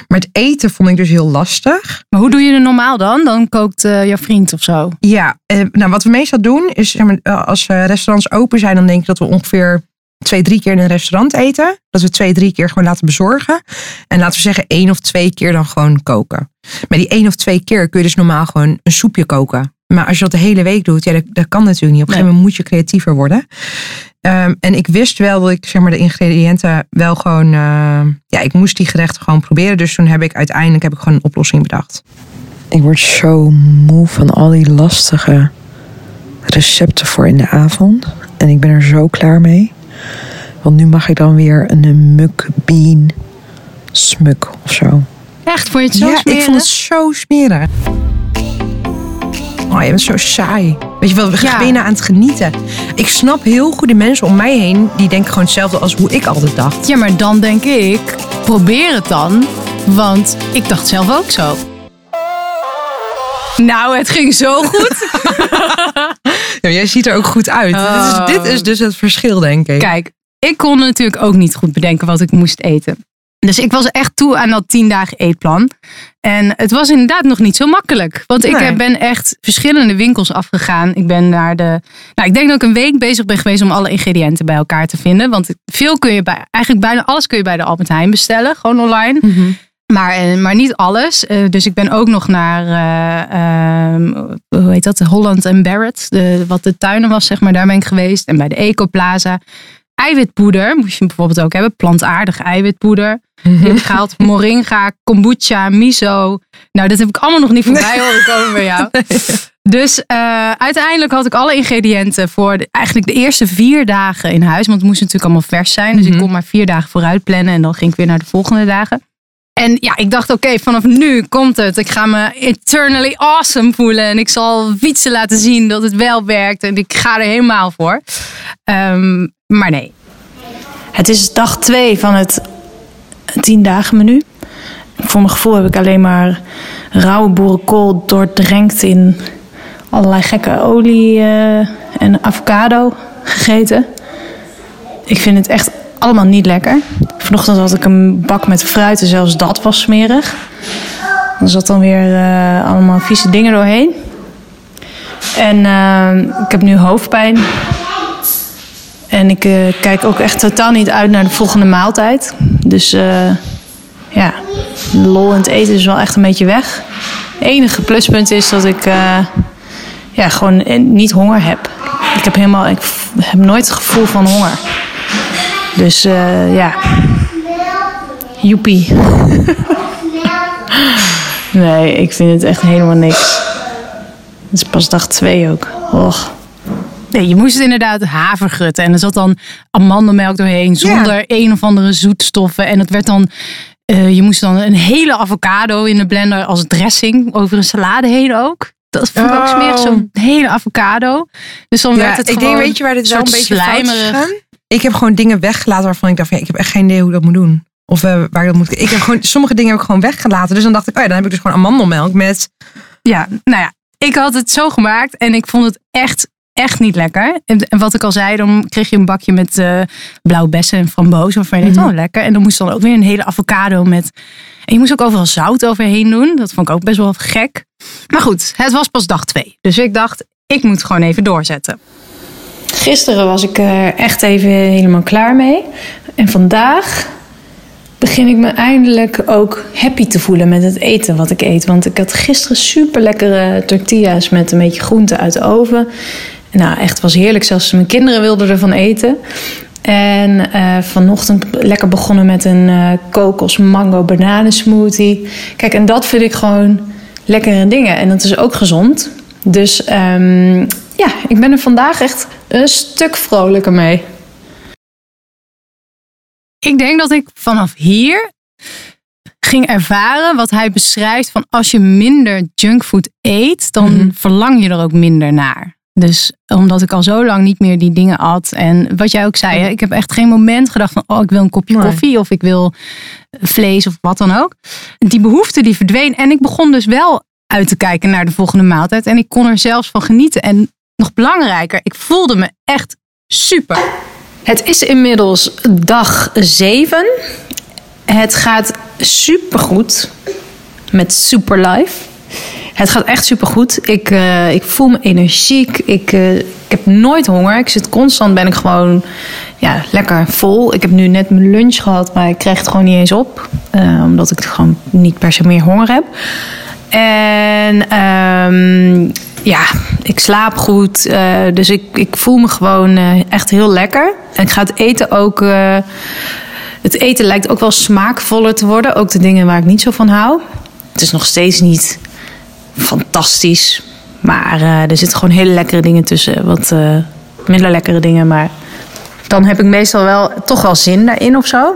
Maar het eten vond ik dus heel lastig. Maar hoe doe je het normaal dan? Dan kookt jouw vriend of zo. Ja, nou wat we meestal doen is, zeg maar, als restaurants open zijn, dan denk ik dat we ongeveer twee, drie keer in een restaurant eten. Dat we twee, drie keer gewoon laten bezorgen. En laten we zeggen één of twee keer dan gewoon koken. Maar die één of twee keer kun je dus normaal gewoon een soepje koken. Maar als je dat de hele week doet, ja, dat, dat kan natuurlijk niet. Op een gegeven moment moet je creatiever worden. Ehm, en ik wist wel dat ik zeg maar de ingrediënten wel gewoon. eh, ja, ik moest die gerechten gewoon proberen. Dus toen heb ik uiteindelijk heb ik gewoon een oplossing bedacht. Ik word zo moe van al die lastige recepten voor in de avond. En ik ben er zo klaar mee. Want nu mag ik dan weer een mukbean smuk of zo. Echt, vond je het zo ja, smerig? ik vond het zo smerig. Oh, je bent zo saai. Weet je wel, we je nou aan het genieten. Ik snap heel goed de mensen om mij heen. Die denken gewoon hetzelfde als hoe ik altijd dacht. Ja, maar dan denk ik, probeer het dan. Want ik dacht zelf ook zo. Nou, het ging zo goed. Ja, jij ziet er ook goed uit. Oh. Dit, is, dit is dus het verschil, denk ik. Kijk, ik kon natuurlijk ook niet goed bedenken wat ik moest eten. Dus ik was echt toe aan dat 10 dagen eetplan. En het was inderdaad nog niet zo makkelijk. Want ik Nee. ben echt verschillende winkels afgegaan. Ik ben naar de. Nou, ik denk dat ik een week bezig ben geweest om alle ingrediënten bij elkaar te vinden. Want veel kun je bij. Eigenlijk bijna alles kun je bij de Albert Heijn bestellen, gewoon online. Eh, maar niet alles. Eh, dus ik ben ook nog naar, eh, ehm, hoe heet dat, Holland en Barrett. De, wat de tuinen was, zeg maar, daar ben ik geweest. En bij de Ecoplaza. Eiwitpoeder moest je bijvoorbeeld ook hebben. Plantaardig eiwitpoeder. Heb ik gehaald. Moringa, kombucha, miso. Nou, dat heb ik allemaal nog niet voorbij horen komen bij jou. Dus eh, uiteindelijk had ik alle ingrediënten voor de- eigenlijk de eerste vier dagen in huis. Want het moest natuurlijk allemaal vers zijn. Dus ik kon maar vier dagen vooruit plannen. En dan ging ik weer naar de volgende dagen. En ja, ik dacht, oké, vanaf nu komt het. Ik ga me eternally awesome voelen. En ik zal fietsen laten zien dat het wel werkt. En ik ga er helemaal voor. Ehm, maar nee. Het is dag twee van het 10 dagen menu. Voor mijn gevoel heb ik alleen maar rauwe boerenkool doordrenkt in allerlei gekke olie eh, en avocado gegeten. Ik vind het echt allemaal niet lekker. Vanochtend had ik een bak met fruit en zelfs dat was smerig. Er zat dan weer eh, allemaal vieze dingen doorheen. En eh, ik heb nu hoofdpijn. En ik eh, kijk ook echt totaal niet uit naar de volgende maaltijd. Dus ja, lol in het eten is wel echt een beetje weg. Het enige pluspunt is dat ik ja, gewoon niet honger heb. Ik heb, helemaal, ik heb nooit het gevoel van honger. Dus eh, ja, joepie. nee, ik vind het echt helemaal niks. Het is pas dag twee ook. Och. Nee, je moest inderdaad havergutten. En er zat dan amandelmelk doorheen. Zonder een of andere zoetstoffen. En het werd dan... eh, je moest dan een hele avocado in de blender als dressing over een salade heen ook. Dat vond ik ook Oh. smerig, zo'n hele avocado. Dus dan Ja, werd het ik gewoon denk, weet je waar dit een beetje slijmerig. Ik heb gewoon dingen weggelaten waarvan ik dacht, van, ja, ik heb echt geen idee hoe ik dat moet doen. Of eh, waar ik dat moet. Ik heb gewoon, sommige dingen heb ik gewoon weggelaten. Dus dan dacht ik, oh ja, dan heb ik dus gewoon amandelmelk met. Ja, nou ja, ik had het zo gemaakt en ik vond het echt, echt niet lekker. En, en wat ik al zei, dan kreeg je een bakje met eh blauwe bessen en frambozen. Waarvan je denkt, Mhm. oh lekker. En dan moest dan ook weer een hele avocado met... En je moest ook overal zout overheen doen. Dat vond ik ook best wel gek. Maar goed, het was pas dag twee. Dus ik dacht, ik moet gewoon even doorzetten. Gisteren was ik er echt even helemaal klaar mee. En vandaag begin ik me eindelijk ook happy te voelen met het eten wat ik eet. Want ik had gisteren super lekkere tortillas met een beetje groente uit de oven. Nou, echt was heerlijk. Zelfs mijn kinderen wilden ervan eten. En eh, vanochtend lekker begonnen met een eh kokos mango bananensmoothie. Kijk, en dat vind ik gewoon lekkere dingen. En dat is ook gezond. Dus ehm, ja, ik ben er vandaag echt een stuk vrolijker mee. Ik denk dat ik vanaf hier ging ervaren wat hij beschrijft van als je minder junkfood eet, dan verlang je er ook minder naar. Dus omdat ik al zo lang niet meer die dingen at. En wat jij ook zei, hè, ik heb echt geen moment gedacht van oh, ik wil een kopje Nee. koffie of ik wil vlees of wat dan ook. Die behoefte die verdween. En ik begon dus wel uit te kijken naar de volgende maaltijd. En ik kon er zelfs van genieten. En nog belangrijker, ik voelde me echt super. Het is inmiddels dag 7. Het gaat supergoed met Superlife. Het gaat echt supergoed. Ik, eh, ik voel me energiek. Ik, eh, ik heb nooit honger. Ik zit constant, ben ik gewoon ja, lekker vol. Ik heb nu net mijn lunch gehad, maar ik krijg het gewoon niet eens op. eh, omdat ik gewoon niet per se meer honger heb. En ehm, ja, ik slaap goed. eh, dus ik, ik voel me gewoon eh, echt heel lekker. En ik ga het eten ook... eh, het eten lijkt ook wel smaakvoller te worden. Ook de dingen waar ik niet zo van hou. Het is nog steeds niet fantastisch. Maar er zitten gewoon hele lekkere dingen tussen. Wat minder lekkere dingen. Maar dan heb ik meestal wel toch wel zin daarin of zo.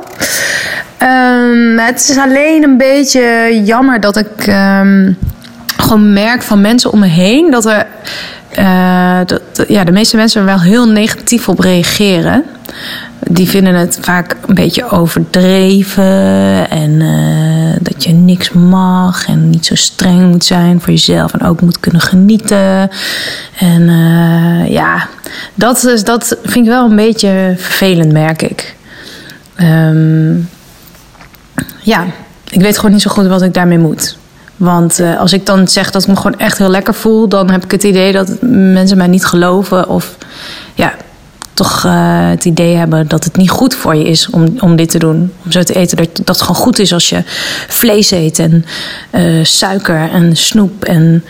Ehm, het is alleen een beetje jammer dat ik ehm, gewoon merk van mensen om me heen dat er. eh, dat, ja, de meeste mensen er wel heel negatief op reageren. Die vinden het vaak een beetje overdreven. En eh, dat je niks mag. En niet zo streng moet zijn voor jezelf. En ook moet kunnen genieten. En eh, ja, dat, is, dat vind ik wel een beetje vervelend, merk ik. Ehm, ja, ik weet gewoon niet zo goed wat ik daarmee moet. Want eh, als ik dan zeg dat ik me gewoon echt heel lekker voel, dan heb ik het idee dat mensen mij niet geloven. Of ja, toch eh, het idee hebben dat het niet goed voor je is om, om dit te doen. Om zo te eten. Dat, dat het gewoon goed is als je vlees eet en eh, suiker en snoep en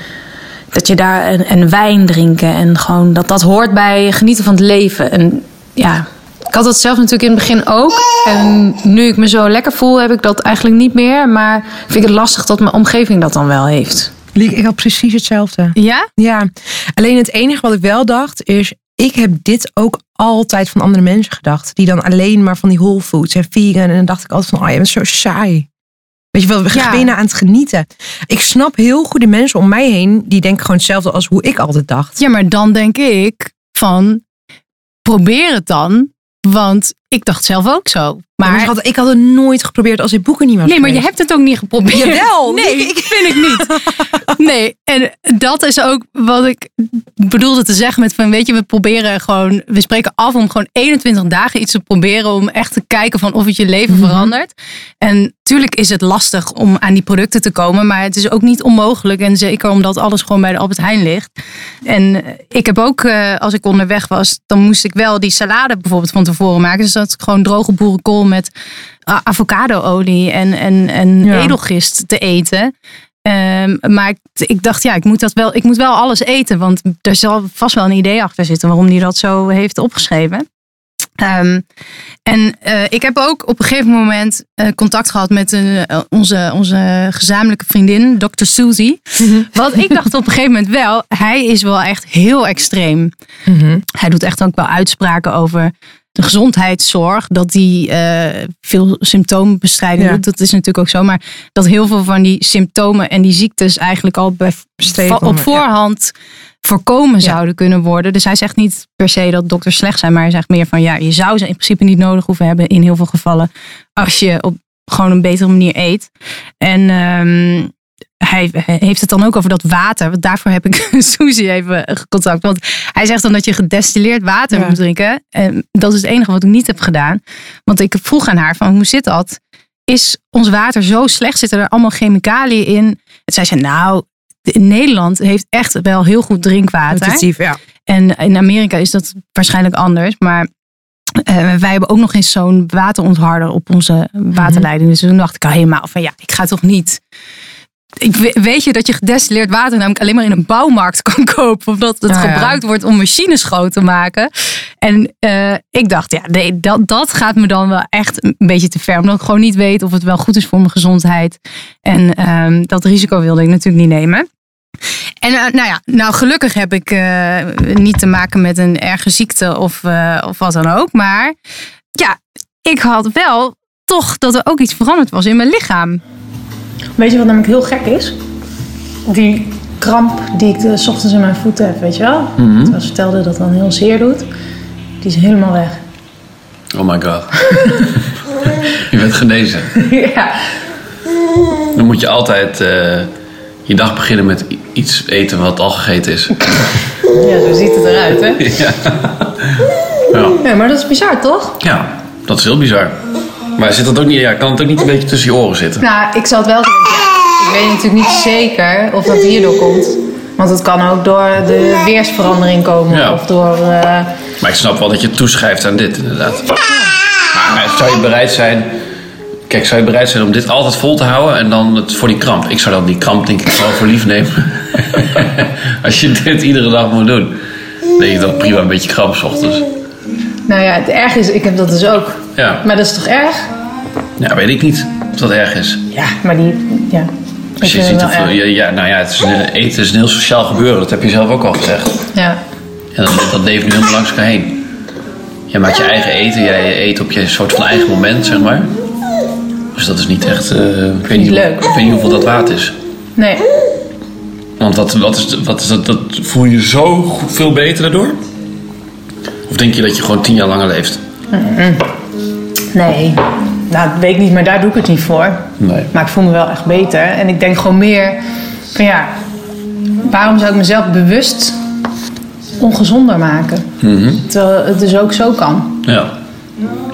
dat je daar en, en wijn drinken. En gewoon dat dat hoort bij genieten van het leven. En ja, ik had dat zelf natuurlijk in het begin ook. En nu ik me zo lekker voel, heb ik dat eigenlijk niet meer. Maar vind ik het lastig dat mijn omgeving dat dan wel heeft. Liek, ik had precies hetzelfde. Ja? Ja, alleen het enige wat ik wel dacht is, ik heb dit ook altijd van andere mensen gedacht. Die dan alleen maar van die whole foods en vegan. En dan dacht ik altijd van, oh je bent zo saai. Weet je wel, we Ja. gaan bijna aan het genieten. Ik snap heel goed de mensen om mij heen, die denken gewoon hetzelfde als hoe ik altijd dacht. Ja, maar dan denk ik van probeer het dan. Want ik dacht zelf ook zo. Maar Maar, ik, had, ik had het nooit geprobeerd als ik boeken niet was nee, maar je hebt het ook niet geprobeerd. Jawel, Nee, nee, ik vind ik niet. Nee, en dat is ook wat ik bedoelde te zeggen met van weet je, we proberen gewoon, we spreken af om gewoon 21 dagen iets te proberen om echt te kijken van of het je leven Mhm. verandert. En tuurlijk is het lastig om aan die producten te komen, maar het is ook niet onmogelijk en zeker omdat alles gewoon bij de Albert Heijn ligt. En ik heb ook, eh, als ik onderweg was, dan moest ik wel die salade bijvoorbeeld van tevoren maken. Dus dat gewoon droge boerenkool met avocadoolie en, en, en Ja. edelgist te eten. Ehm, maar ik, ik dacht, ja, ik moet, dat wel, ik moet wel alles eten. Want er zal vast wel een idee achter zitten waarom hij dat zo heeft opgeschreven. Ehm, en eh, ik heb ook op een gegeven moment eh, contact gehad met een, eh, onze, onze gezamenlijke vriendin, Dr. Suzy. Want ik dacht op een gegeven moment wel, hij is wel echt heel extreem. Hij doet echt ook wel uitspraken over de gezondheidszorg. Dat hij eh, veel symptoombestrijding Ja. doet. Dat is natuurlijk ook zo. Maar dat heel veel van die symptomen en die ziektes eigenlijk al bij, op ja. voorhand voorkomen zouden kunnen worden. Dus hij zegt niet per se dat dokters slecht zijn. Maar hij zegt meer van ja, je zou ze in principe niet nodig hoeven hebben in heel veel gevallen. Als je op gewoon een betere manier eet. En ehm, hij heeft het dan ook over dat water. Want daarvoor heb ik Suzy even contact. Want hij zegt dan dat je gedestilleerd water Ja. moet drinken. En dat is het enige wat ik niet heb gedaan. Want ik vroeg aan haar van hoe zit dat? Is ons water zo slecht? Zitten er allemaal chemicaliën in? En zij zei nou, in Nederland heeft echt wel heel goed drinkwater. Kwalitatief, ja. En in Amerika is dat waarschijnlijk anders. Maar eh, wij hebben ook nog eens zo'n waterontharder op onze waterleiding. Dus toen dacht ik al helemaal van ja, ik ga toch niet. Ik we- weet je dat je gedestilleerd water namelijk alleen maar in een bouwmarkt kan kopen. Omdat het ja. gebruikt wordt om machines schoon te maken. En eh, ik dacht, ja, nee, dat, dat gaat me dan wel echt een beetje te ver. Omdat ik gewoon niet weet of het wel goed is voor mijn gezondheid. En ehm, dat risico wilde ik natuurlijk niet nemen. En eh, nou ja, nou gelukkig heb ik eh, niet te maken met een erge ziekte of, of wat dan ook. Maar ja, ik had wel toch dat er ook iets veranderd was in mijn lichaam. Weet je wat namelijk heel gek is? Die kramp die ik de 's ochtends in mijn voeten heb, weet je wel? Terwijl ze vertelde dat dan heel zeer doet. Die is helemaal weg. Oh my god. je bent genezen. ja. Dan moet je altijd eh, je dag beginnen met iets eten wat al gegeten is. ja, zo ziet het eruit, hè? ja. Ja. Ja, maar dat is bizar, toch? ja, dat is heel bizar. Maar zit dat ook niet, ja, kan het ook niet een beetje tussen je oren zitten? Nou, ik zal het wel zeggen. Ik weet natuurlijk niet zeker of dat hierdoor komt. Want het kan ook door de weersverandering komen. Ja. Of door... eh, Maar ik snap wel dat je het toeschrijft aan dit, inderdaad. Maar zou je bereid zijn... Kijk, zou je bereid zijn om dit altijd vol te houden en dan het voor die kramp? Ik zou dan die kramp denk ik wel voor lief nemen. Als je dit iedere dag moet doen. Dan denk je dat prima een beetje kramp 's ochtends. nou ja, het erg is, ik heb dat dus ook. Ja. Maar dat is toch erg? ja, weet ik niet of dat erg is. Ja, maar die... Ja. Als je Ik vind ziet ja, ja, nou ja, het is een, eten is een heel sociaal gebeuren. Dat heb je zelf ook al gezegd. Ja. En dat, dat leeft nu helemaal langs elkaar heen. Jij maakt je eigen eten. Jij eet op je soort van eigen moment, zeg maar. Dus dat is niet echt... eh, ik, weet niet, leuk. ik weet niet hoeveel dat waard is. Nee. Want wat, wat is, wat is dat, dat... Voel je je zo veel beter daardoor? Of denk je dat je gewoon tien jaar langer leeft? Nee. Nou, dat weet ik niet, maar daar doe ik het niet voor. Nee. Maar ik voel me wel echt beter. En ik denk gewoon meer van ja, waarom zou ik mezelf bewust ongezonder maken? Mhm. Terwijl het dus ook zo kan. Ja.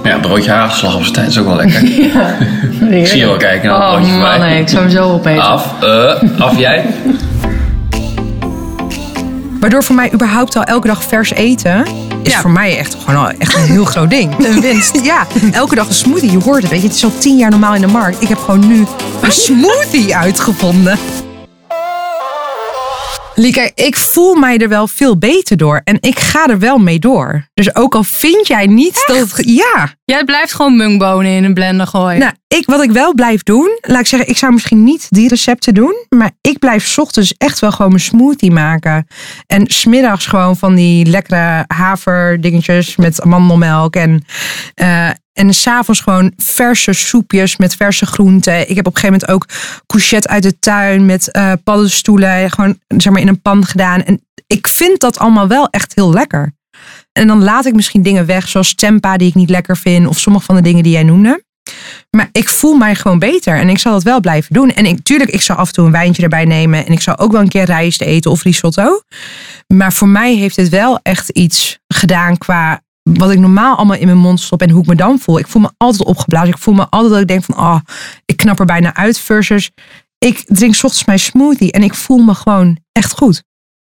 Ja, broodje hagelslag op zijn tijd is ook wel lekker. Ik zie je wel kijken naar het Oh broodje man, voorbij. nee, ik zou hem zo opeten. Af, eh, af jij? Waardoor voor mij überhaupt al elke dag vers eten... is voor mij echt gewoon al echt een heel groot ding. Een winst. Ja, elke dag een smoothie. Je hoort het, weet je. Het is al tien jaar normaal in de markt. Ik heb gewoon nu een smoothie uitgevonden. Lieke, ik voel mij er wel veel beter door. En ik ga er wel mee door. Dus ook al vind jij niet dat het... Ja. Jij blijft gewoon mungbonen in een blender gooien. Nou, ik, wat ik wel blijf doen, laat ik zeggen, ik zou misschien niet die recepten doen, maar ik blijf ochtends echt wel gewoon mijn smoothie maken. En smiddags gewoon van die lekkere haverdingetjes met amandelmelk en, eh en s'avonds gewoon verse soepjes met verse groenten. Ik heb op een gegeven moment ook courgette uit de tuin met eh paddenstoelen gewoon zeg maar in een pan gedaan. En ik vind dat allemaal wel echt heel lekker. En dan laat ik misschien dingen weg, zoals tempa die ik niet lekker vind, of sommige van de dingen die jij noemde. Maar ik voel mij gewoon beter en ik zal dat wel blijven doen. En ik, tuurlijk, ik zal af en toe een wijntje erbij nemen en ik zal ook wel een keer rijst eten of risotto. Maar voor mij heeft het wel echt iets gedaan qua wat ik normaal allemaal in mijn mond stop en hoe ik me dan voel. Ik voel me altijd opgeblazen. Ik voel me altijd dat ik denk van, oh, ik knap er bijna uit. Versus, ik drink ochtends mijn smoothie en ik voel me gewoon echt goed.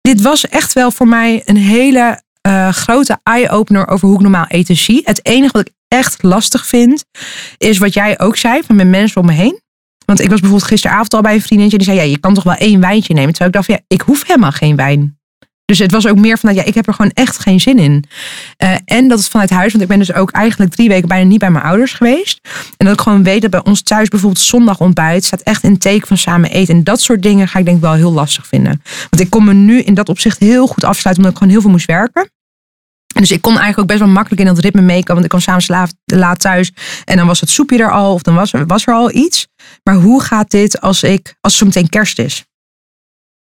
Dit was echt wel voor mij een hele eh, grote eye-opener over hoe ik normaal eten zie. Het enige wat ik echt lastig vind, is wat jij ook zei van mijn mensen om me heen. Want ik was bijvoorbeeld gisteravond al bij een vriendinnetje die zei, ja, je kan toch wel één wijntje nemen. Terwijl ik dacht, ja, ik hoef helemaal geen wijn. Dus het was ook meer van, ja, ik heb er gewoon echt geen zin in. Eh, en dat het vanuit huis, want ik ben dus ook eigenlijk drie weken bijna niet bij mijn ouders geweest. En dat ik gewoon weet dat bij ons thuis bijvoorbeeld zondag ontbijt staat echt in teken van samen eten. En dat soort dingen ga ik denk ik wel heel lastig vinden. Want ik kon me nu in dat opzicht heel goed afsluiten, omdat ik gewoon heel veel moest werken. En Dus ik kon eigenlijk ook best wel makkelijk in dat ritme meekomen. Want ik kwam s'avonds laat, laat thuis. En dan was het soepje er al. Of dan was, was er al iets. Maar hoe gaat dit als, ik, als zo meteen kerst is?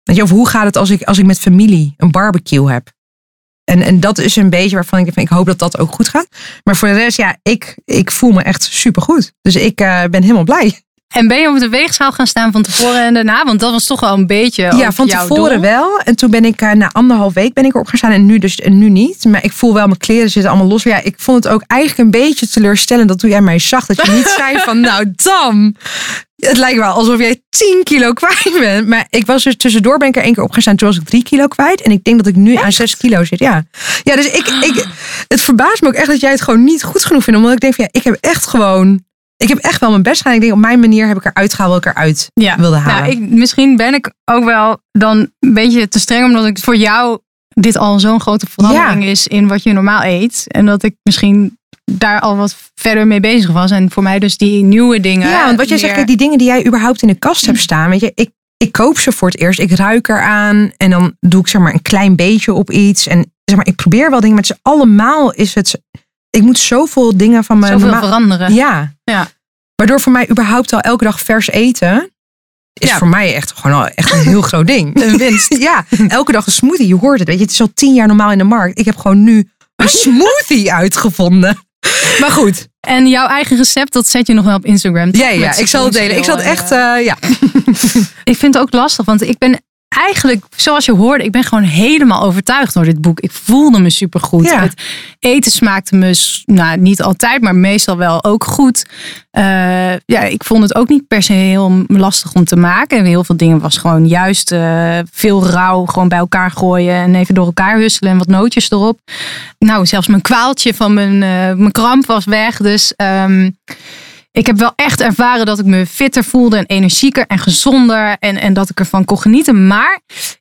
Weet je, of hoe gaat het als ik, als ik met familie een barbecue heb? En, en dat is een beetje waarvan ik denk, ik hoop dat dat ook goed gaat. Maar voor de rest, ja, ik, ik voel me echt supergoed. Dus ik eh, ben helemaal blij. En ben je op de weegschaal gaan staan van tevoren en daarna? Want dat was toch wel een beetje Ja, van tevoren doel. wel. En toen ben ik eh, na anderhalf week ben ik erop gaan staan en nu dus en nu niet. Maar ik voel wel, mijn kleren zitten allemaal los. Ja, ik vond het ook eigenlijk een beetje teleurstellend dat toen jij mij zag, dat je niet zei van nou Dam, het lijkt wel alsof jij 10 kilo kwijt bent. Maar ik was dus tussendoor ben ik er één keer op gaan staan. Toen was ik 3 kilo kwijt. En ik denk dat ik nu aan 6 kilo zit. Ja, ja dus ik, ik, het verbaast me ook echt dat jij het gewoon niet goed genoeg vindt. Omdat ik denk van ja, ik heb echt gewoon... Ik heb echt wel mijn best gedaan. Ik denk op mijn manier heb ik eruit gehaald wat ik eruit wilde halen. Nou, ik, misschien ben ik ook wel dan een beetje te streng, omdat ik voor jou dit al zo'n grote verandering is in wat je normaal eet. En dat ik misschien daar al wat verder mee bezig was. En voor mij dus die nieuwe dingen. Ja, want wat jij zegt, die dingen die jij überhaupt in de kast hebt staan, weet je, ik, ik koop ze voor het eerst, ik ruik eraan en dan doe ik zeg maar een klein beetje op iets en zeg maar, ik probeer wel dingen met ze. Allemaal is het, ik moet zoveel dingen van mijn Zoveel normaal- veranderen. Ja. Ja. Waardoor voor mij überhaupt al elke dag vers eten is voor mij echt gewoon al echt een heel groot ding. Een winst. Ja, elke dag een smoothie. Je hoort het, weet je. Het is al tien jaar normaal in de markt. Ik heb gewoon nu een smoothie uitgevonden. Maar goed. En jouw eigen recept, dat zet je nog wel op Instagram. Ja, ja, ik zal het delen. Ik zal het echt, eh, ja. Ik vind het ook lastig, want ik ben eigenlijk, zoals je hoorde, ik ben gewoon helemaal overtuigd door dit boek. Ik voelde me supergoed. Ja. Het eten smaakte me, nou niet altijd, maar meestal wel ook goed. Eh, ja, ik vond het ook niet per se heel lastig om te maken. En heel veel dingen was gewoon juist eh, veel rauw gewoon bij elkaar gooien en even door elkaar husselen en wat nootjes erop. Nou, zelfs mijn kwaaltje van mijn, eh, mijn kramp was weg. Dus ehm, ik heb wel echt ervaren dat ik me fitter voelde en energieker en gezonder. En, en dat ik ervan kon genieten. Maar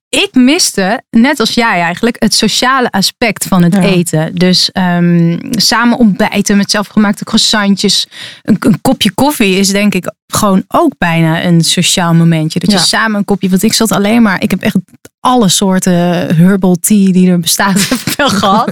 ik miste, net als jij eigenlijk, het sociale aspect van het Ja. eten. Dus ehm, samen ontbijten met zelfgemaakte croissantjes. Een, een kopje koffie is denk ik gewoon ook bijna een sociaal momentje. Dat je samen een kopje, want ik zat alleen maar, ik heb echt alle soorten herbal tea die er bestaat, heb ik wel gehad.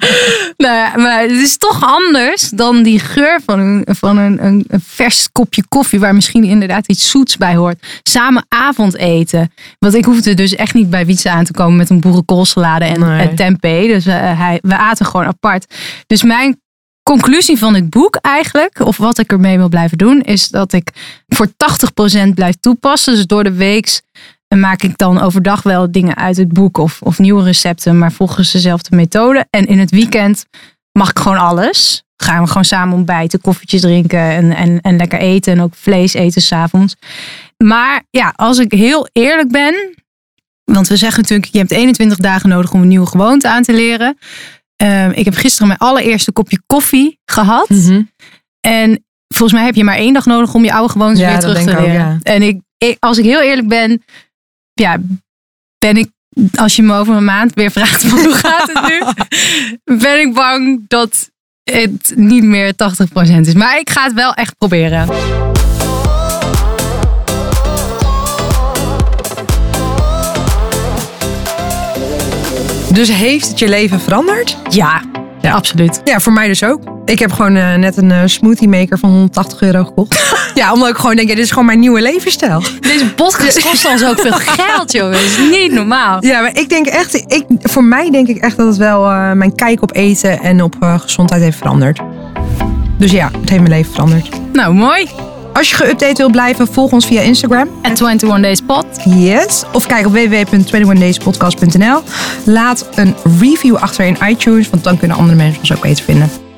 nou ja, maar het is toch anders dan die geur van een, van een, een, een vers kopje koffie, waar misschien inderdaad iets zoets bij hoort. Samen avondeten. Want ik hoefde dus echt niet bij Wietse aan te komen met een boerenkoolsalade en, Nee. tempeh. Dus eh, hij, we aten gewoon apart. Dus mijn conclusie van dit boek eigenlijk, of wat ik ermee wil blijven doen, is dat ik voor 80% blijf toepassen. Dus door de week maak ik dan overdag wel dingen uit het boek of, of nieuwe recepten, maar volgens dezelfde methode. En in het weekend mag ik gewoon alles. Gaan we gewoon samen ontbijten, koffietjes drinken en, en, en lekker eten. En ook vlees eten s'avonds. Maar ja, als ik heel eerlijk ben. Want we zeggen natuurlijk, je hebt 21 dagen nodig om een nieuwe gewoonte aan te leren. Ehm, ik heb gisteren mijn allereerste kopje koffie gehad. Mhm. En volgens mij heb je maar één dag nodig om je oude gewoontes Ja, weer terug te ook, leren. ja. En ik, ik, als ik heel eerlijk ben, ja, ben ik, als je me over een maand weer vraagt van hoe gaat het nu, ben ik bang dat het niet meer 80% is. Maar ik ga het wel echt proberen. Dus heeft het je leven veranderd? Ja, absoluut. Ja, voor mij dus ook. Ik heb gewoon eh, net een eh, smoothie maker van 180 euro gekocht. ja, omdat ik gewoon denk, ja, dit is gewoon mijn nieuwe levensstijl. Deze podcast kost ons ook veel geld, joh. Dat is niet normaal. Ja, maar ik denk echt, ik, voor mij denk ik echt dat het wel eh, mijn kijk op eten en op gezondheid heeft veranderd. Dus ja, het heeft mijn leven veranderd. Nou, mooi. Als je geüpdate wil blijven, volg ons via Instagram. At 21 Days Pot. Yes. Of kijk op www.21dayspodcast.nl. Laat een review achter in iTunes, want dan kunnen andere mensen ons ook beter vinden.